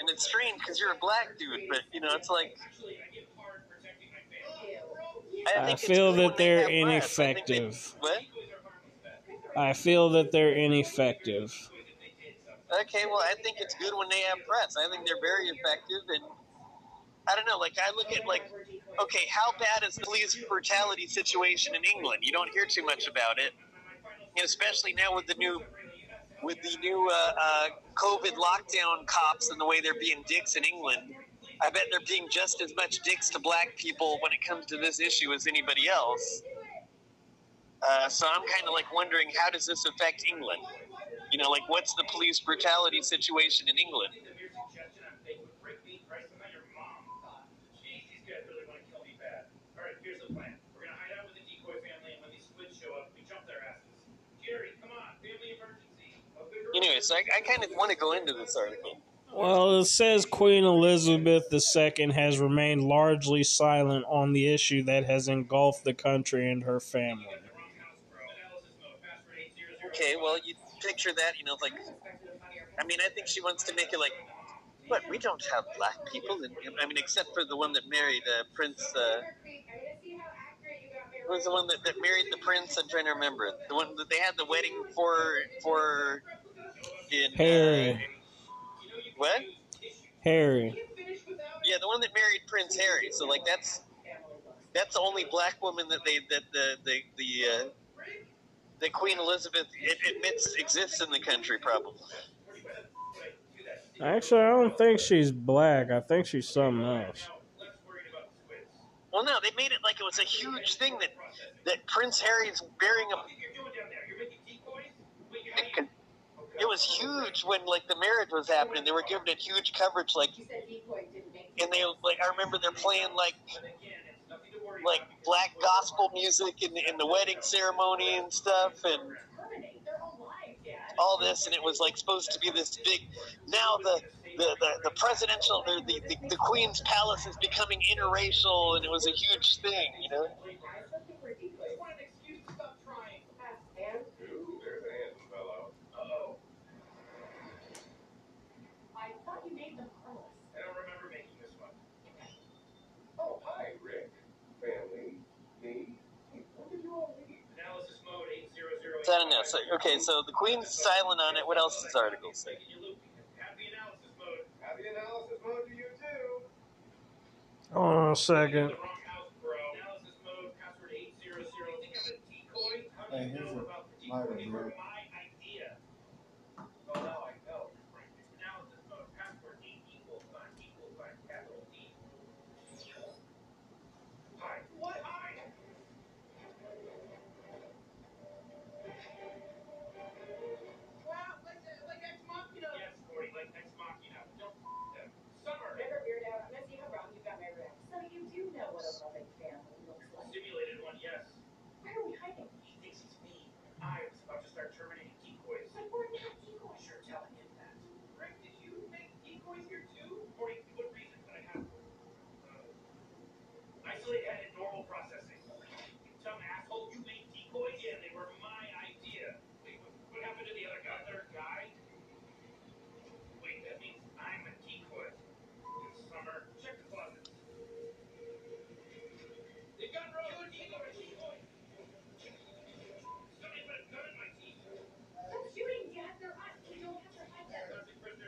And it's strange because you're a black dude, but, you know, it's like. I it's feel that they they're have press. They- ineffective. What? I feel that they're ineffective. Okay, well, I think it's good when they have press. I think they're very effective, and I don't know. Like, I look at like, okay, how bad is the police brutality situation in England? You don't hear too much about it, and especially now with the new, with the new uh, uh, COVID lockdown cops and the way they're being dicks in England. I bet they're being just as much dicks to black people when it comes to this issue as anybody else. Uh, so I'm kind of like wondering, how does this affect England? You know, like what's the police brutality situation in England? Anyway, so I, I kind of want to go into this article. Well, it says Queen Elizabeth II has remained largely silent on the issue that has engulfed the country and her family. Okay, well, you picture that, you know, like, I mean, I think she wants to make it like, what, we don't have black people? In, I mean, except for the one that married uh, Prince, uh, who was the one that, that married the prince? I'm trying to remember. The one that they had the wedding for, for, in, Harry. uh, what? Harry. Yeah, the one that married Prince Harry. So, like, that's, that's the only black woman that they, that the, the, the, uh, that Queen Elizabeth admits exists in the country, probably. Actually, I don't think she's black. I think she's something else. Well, no, they made it like it was a huge thing that that Prince Harry's bearing a. It was huge when like the marriage was happening. They were giving it huge coverage, like, and they like I remember they're playing like like black gospel music in, in the wedding ceremony and stuff, and all this, and it was like supposed to be this big. Now the the, the, the presidential the, the, the, the Queen's palace is becoming interracial, and it was a huge thing, you know. Just want an excuse to stop trying. And Ooh, there's a handsome fellow. Uh-oh. I thought you made them harmless. I don't remember making this one. Oh, hi, Rick. Family. Me. Hey, when did you all leave? Analysis mode 800. So okay, so the Queen's silent on it. What else does article say? On a second. The wrong house, bro. Analysis mode, password 800. Think I'm a decoy? How do Hey, you here's know a- about the my decoy? They were review. my idea. Oh, now I know. Analysis mode, password 8 equals sign, equals sign, capital D. Hi. What? Hi. Wow, like, uh, like Ex Machina. Yes, Corey, like Ex Machina. Don't f- them. Summer. Remember, Weirdo, I'm gonna see how wrong you got my rep. So you do know what a loving family looks like. Simulated one, yes. Why are we hiding? He thinks he's me. I was about to start terminating decoys. But we're not decoys. Sure, telling him that. Rick, did you make decoys here too? For what reason could I have? Uh, isolate headed normal processing. You dumb asshole, you made decoys? Yeah, they were my idea. Wait, what, what happened to the other guy? Other guy? Wait, that means I'm a decoy. Summer, check the closets. They got Rose. You're a decoy, decoy. Somebody put a gun in my teeth. Stop shooting, Dad. They're us. We don't have to hide them. Yeah. There are lamps around here I can use and please light. We can work this out. You said what? Kill each There other. are lamps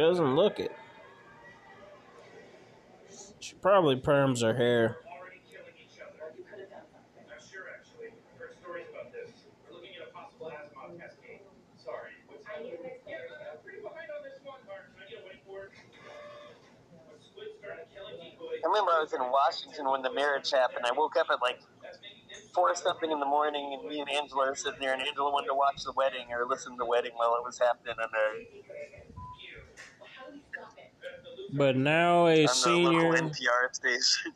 get look it. She probably perms her hair. I remember I was in Washington when the marriage happened. I woke up at like four something in the morning, and me and Angela are sitting there, and Angela wanted to watch the wedding or listen to the wedding while it was happening and But now a on the local senior. NPR station.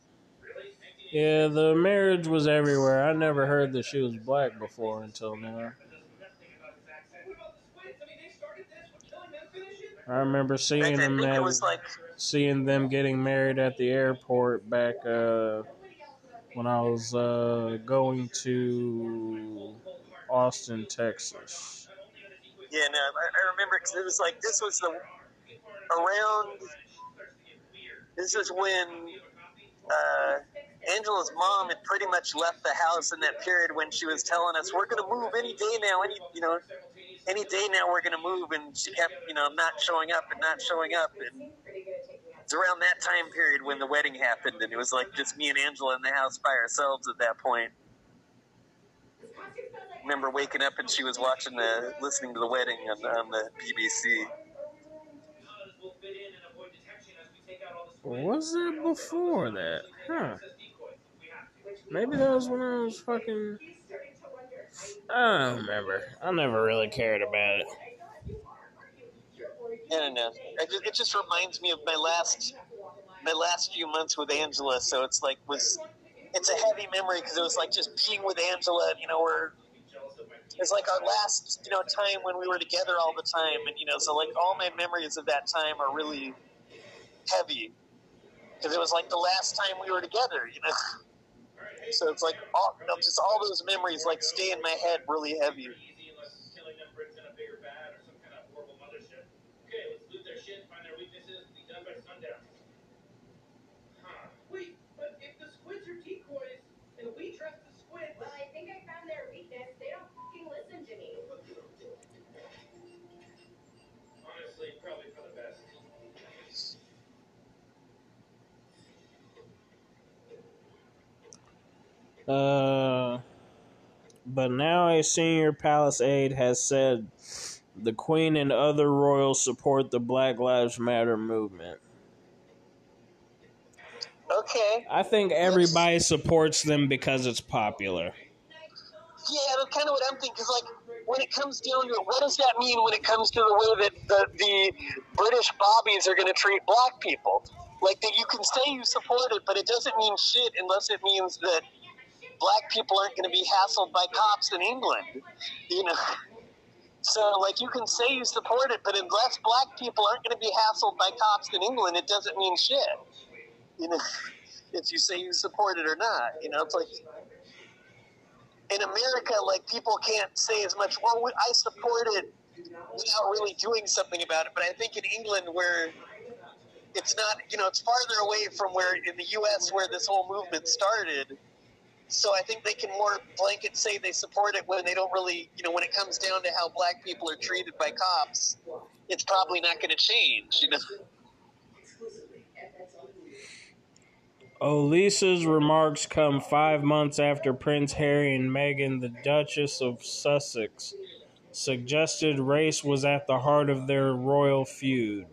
Yeah, the marriage was everywhere. I never heard that she was black before until now. What about the squids? I mean, they started this. Would killing them finish it? I remember seeing them at, like seeing them getting married at the airport back uh, when I was uh, going to Austin, Texas. Yeah, no, I, I remember because it was like this was the around. This is when uh, Angela's mom had pretty much left the house in that period when she was telling us we're going to move any day now, any you know, any day now we're going to move, and she kept you know not showing up and not showing up, and it's around that time period when the wedding happened, and it was like just me and Angela in the house by ourselves at that point. Like remember waking up and she was watching the listening to the wedding on, on the BBC. Was it before that? Huh. Maybe that was when I was fucking. I don't remember. I never really cared about it. I don't know. Just, it just reminds me of my last my last few months with Angela. So it's like was it's a heavy memory because it was like just being with Angela. You know, we're it's like our last you know time when we were together all the time, and you know, so like all my memories of that time are really heavy because it was like the last time we were together. You know. So it's like all, you know, just all those memories like stay in my head really heavy. Uh, but now a senior palace aide has said the Queen and other royals support the Black Lives Matter movement. Okay. I think everybody supports them because it's popular. Yeah, that's kind of what I'm thinking. Because, like, when it comes down to it, what does that mean when it comes to the way that the, the British bobbies are going to treat black people? Like, that you can say you support it, but it doesn't mean shit unless it means that black people aren't going to be hassled by cops in England. You know? So, like, you can say you support it, but unless black people aren't going to be hassled by cops in England, it doesn't mean shit. You know, if you say you support it or not. You know, it's like in America, like people can't say as much. Well, I support it without really doing something about it. But I think in England, where it's not, you know, it's farther away from where in the U.S. where this whole movement started. So I think they can more blanket say they support it when they don't really, you know, when it comes down to how black people are treated by cops, it's probably not going to change. You know. Olisa's remarks come five months after Prince Harry and Meghan, the Duchess of Sussex, suggested race was at the heart of their royal feud.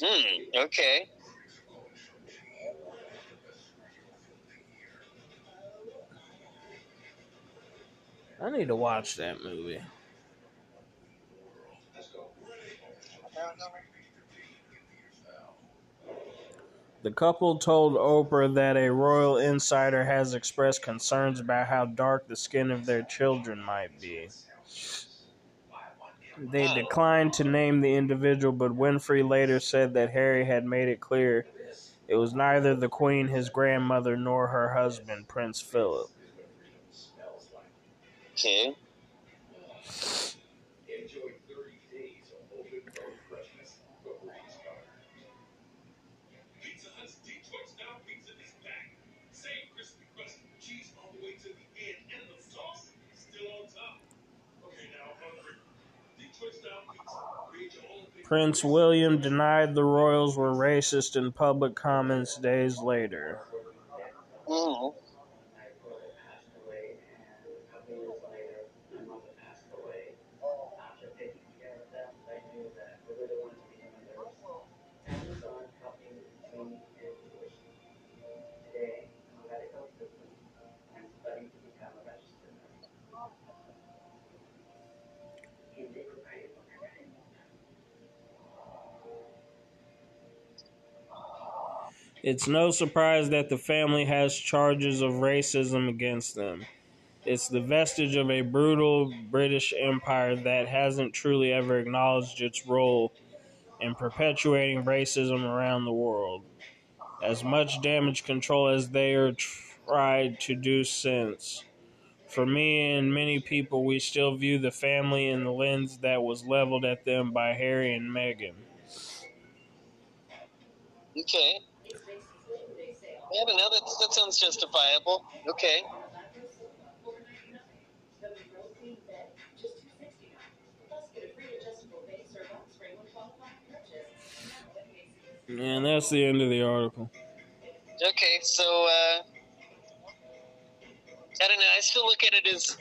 Hmm. Okay. I need to watch that movie. The couple told Oprah that a royal insider has expressed concerns about how dark the skin of their children might be. They declined to name the individual, but Winfrey later said that Harry had made it clear it was neither the Queen, his grandmother, nor her husband, Prince Philip. Okay. Enjoy 30 days of homegrown freshness before you start. Pizza Hut's deep twist style pizza is back. Same crispy crust, cheese all the way to the end, and the sauce still on top. Okay, now I'm hungry. Deep twist style pizza. Create your own pizza. Prince William denied the royals were racist in public comments days later. Mm. It's no surprise that the family has charges of racism against them. It's the vestige of a brutal British Empire that hasn't truly ever acknowledged its role in perpetuating racism around the world. As much damage control as they are tried to do since. For me and many people, we still view the family in the lens that was leveled at them by Harry and Meghan. Okay. Yeah, but no, that, that sounds justifiable. Okay. And that's the end of the article. Okay, so uh, I don't know. I still look at it as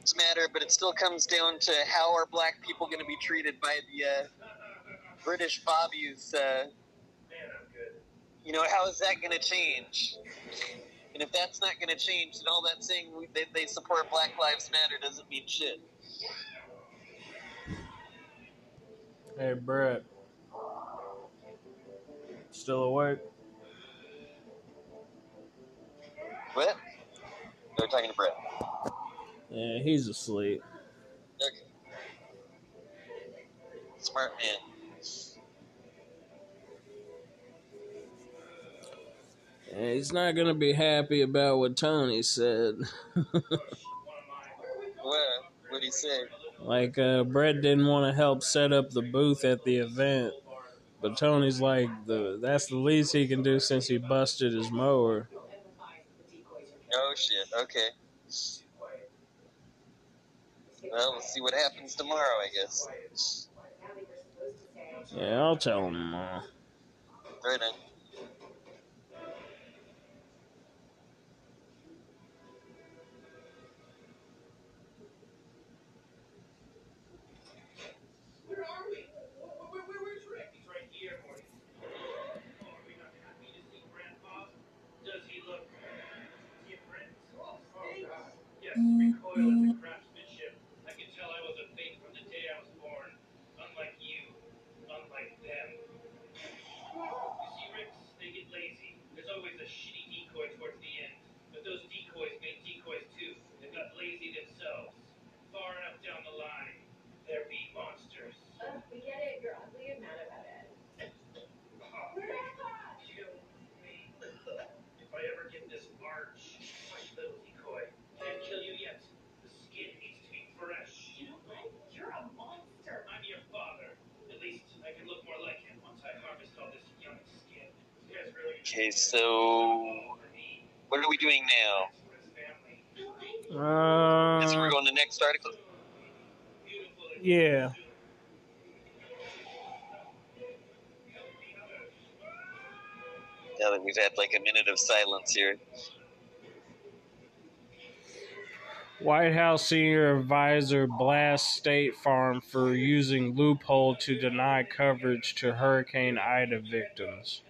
it's matter, but it still comes down to how are black people going to be treated by the uh, British bobbies. Uh, you know, how is that going to change? And if that's not going to change, then all that saying we, they, they support Black Lives Matter doesn't mean shit. Hey, Brett. Still awake? What? They're talking to Brett. Yeah, he's asleep. Okay. Smart man. Yeah, he's not gonna be happy about what Tony said. What? What'd he say? like, uh, Brett didn't want to help set up the booth at the event, but Tony's like, the that's the least he can do since he busted his mower. Oh shit. Okay. Well, we'll see what happens tomorrow, I guess. Yeah, I'll tell him tomorrow. Right on. 嗯嗯。Okay, so what are we doing now? Is we're Uh, going to the next article? yeah. Now that we've had like a minute of silence here. White House senior advisor blasts State Farm for using loophole to deny coverage to Hurricane Ida victims.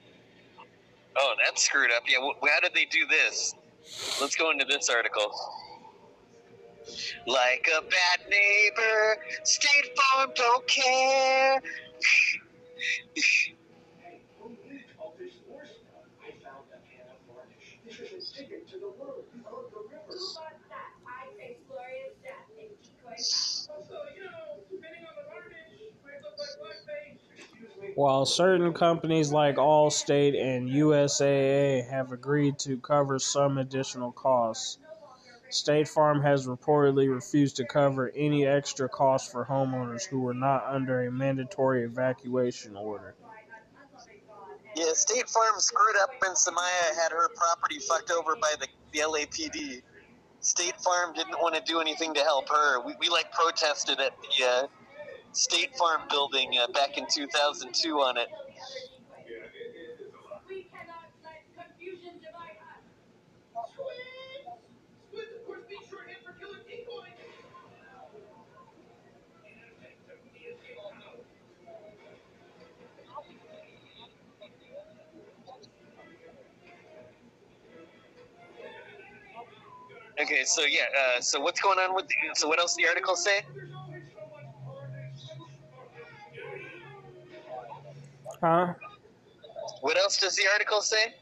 Oh, that's screwed up. Yeah, wh- how did they do this? Let's go into this article. Like a bad neighbor, State Farm don't care. Who needs all this more stuff? I found a can of varnish. This is a ticket to the world of the river. Who bought that? I say glorious death and decoy Also, you know, depending on the varnish, might look like blackface. Excuse me. While certain companies like Allstate and USAA have agreed to cover some additional costs, State Farm has reportedly refused to cover any extra costs for homeowners who were not under a mandatory evacuation order. Yeah, State Farm screwed up when Samaya had her property fucked over by the, the LAPD. State Farm didn't want to do anything to help her. We, we like protested at the uh, State Farm building uh, back in 2002 on it. Okay, so yeah, uh, so what's going on with the, so what else the article say? Huh? What else does the article say?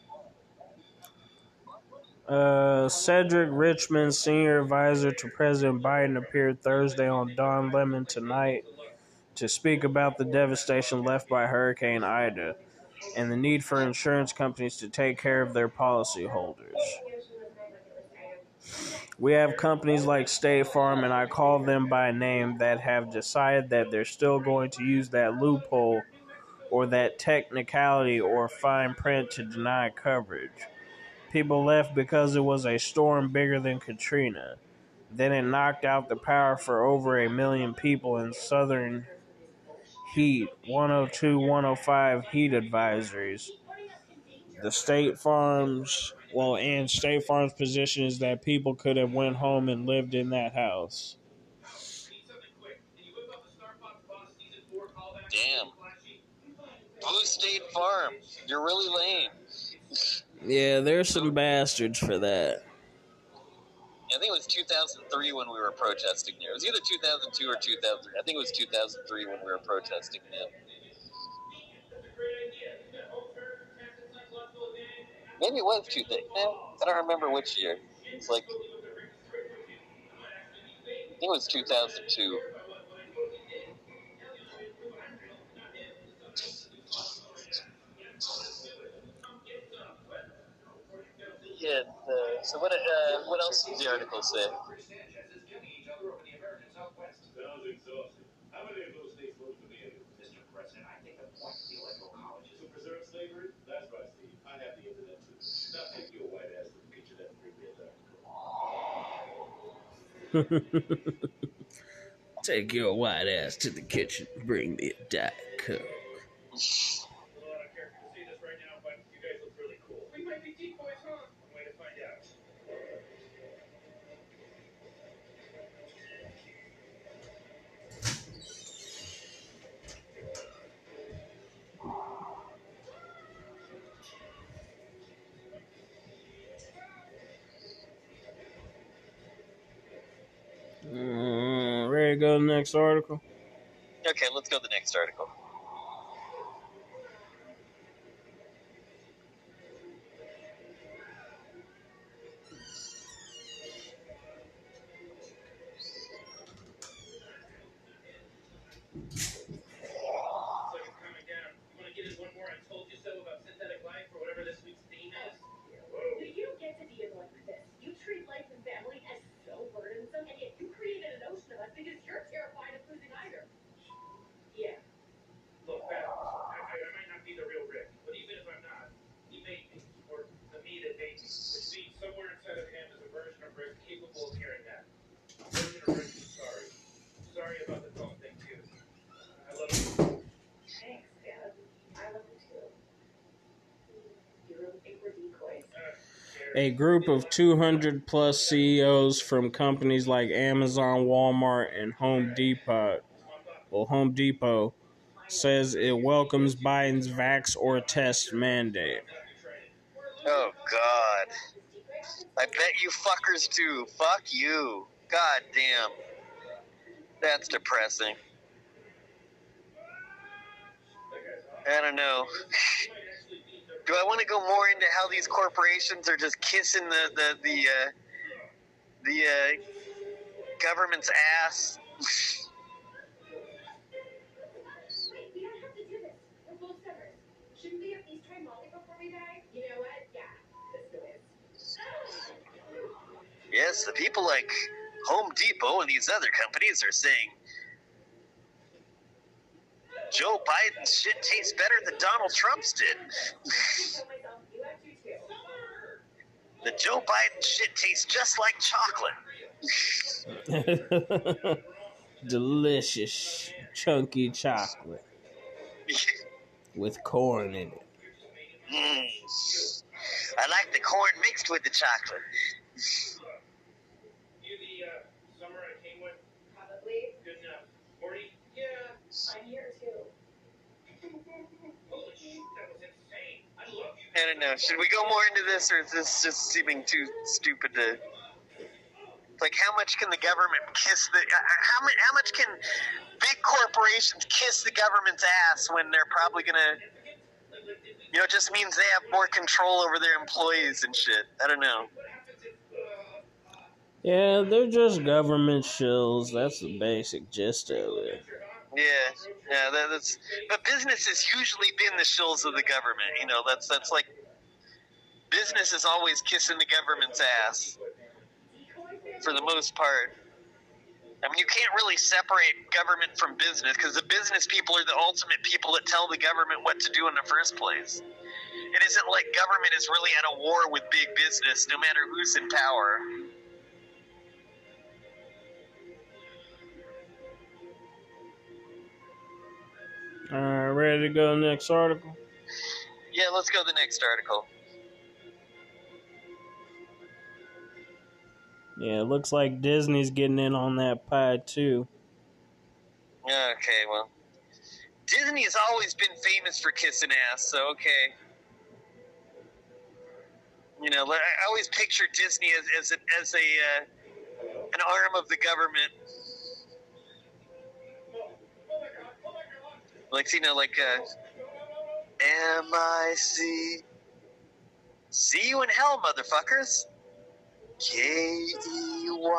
Uh, Cedric Richmond, senior advisor to President Biden, appeared Thursday on Don Lemon Tonight to speak about the devastation left by Hurricane Ida and the need for insurance companies to take care of their policyholders. We have companies like State Farm, and I call them by name, that have decided that they're still going to use that loophole or that technicality or fine print to deny coverage. People left because it was a storm bigger than Katrina. Then it knocked out the power for over a million people in southern heat, 102, 105 heat advisories. The State Farm's well, and State Farm's position is that people could have went home and lived in that house. Damn. Blue State Farm. You're really lame. Yeah, there's some bastards for that. I think it was 2003 when we were protesting there. It was either 2002 or 2003. I think it was 2003 when we were protesting there. That's a great idea. You got home turf, taxes, psychological advantage. Maybe it was 2000. No, I don't remember which year. It's like, I think it was 2002. Yeah. Uh, so what? Uh, what else does the article say? Sounds exhausting. How many of those states voted for the end? Mr. President, I think the point of the electoral college is to preserve slavery. That's right, Steve. I have the internet too. Now take your white ass to the kitchen bring me a diet coke. go to the next article? Okay, let's go to the next article. Looks like it's coming down. You want to get in one more I told you so about synthetic life or whatever this week's theme is? Do you get to be like this? You treat life and family as so burdensome, and yet you created an ocean of us because you're terrified of losing either. Yeah. Look, Beth, I, I, I might not be the real Rick, but even if I'm not, you made me. A group of 200 plus CEOs from companies like Amazon, Walmart, and Home Depot, well, Home Depot, says it welcomes Biden's vax or test mandate. Oh God. I bet you fuckers do. Fuck you. God damn. That's depressing. I don't know. Do I want to go more into how these corporations are just kissing the the the uh, the uh, government's ass? Wait, we don't have to do this. We're both summers. Shouldn't we at least try Molly before we die? You know what? Yeah, let's do it. yes, the people like Home Depot and these other companies are saying Joe Biden's shit tastes better than Donald Trump's did. I told myself, you have to too. the Joe Biden shit tastes just like chocolate. Delicious, chunky chocolate with corn in it. Mm. I like the corn mixed with the chocolate. You the uh, summer at Kingwood? Probably. Good enough. Morty? Yeah. I'm here I don't know. Should we go more into this, or is this just seeming too stupid to? Like, how much can the government kiss the? uh, How much? How much can big corporations kiss the government's ass when they're probably gonna? You know, it just means they have more control over their employees and shit. I don't know. Yeah, they're just government shills. That's the basic gist of it. Yeah, yeah. That, that's. But business has usually been the shills of the government. You know, that's that's like. Business is always kissing the government's ass. for the most part. I mean, you can't really separate government from business because the business people are the ultimate people that tell the government what to do in the first place. It isn't like government is really at a war with big business, no matter who's in power. Ready to go to the next article? Yeah, let's go to the next article. Yeah, it looks like Disney's getting in on that pie too. Okay, well, Disney has always been famous for kissing ass, so okay. You know, I always picture Disney as as a, as a uh, an arm of the government. Like you know, like uh, M I C. See you in hell, motherfuckers. K E Y.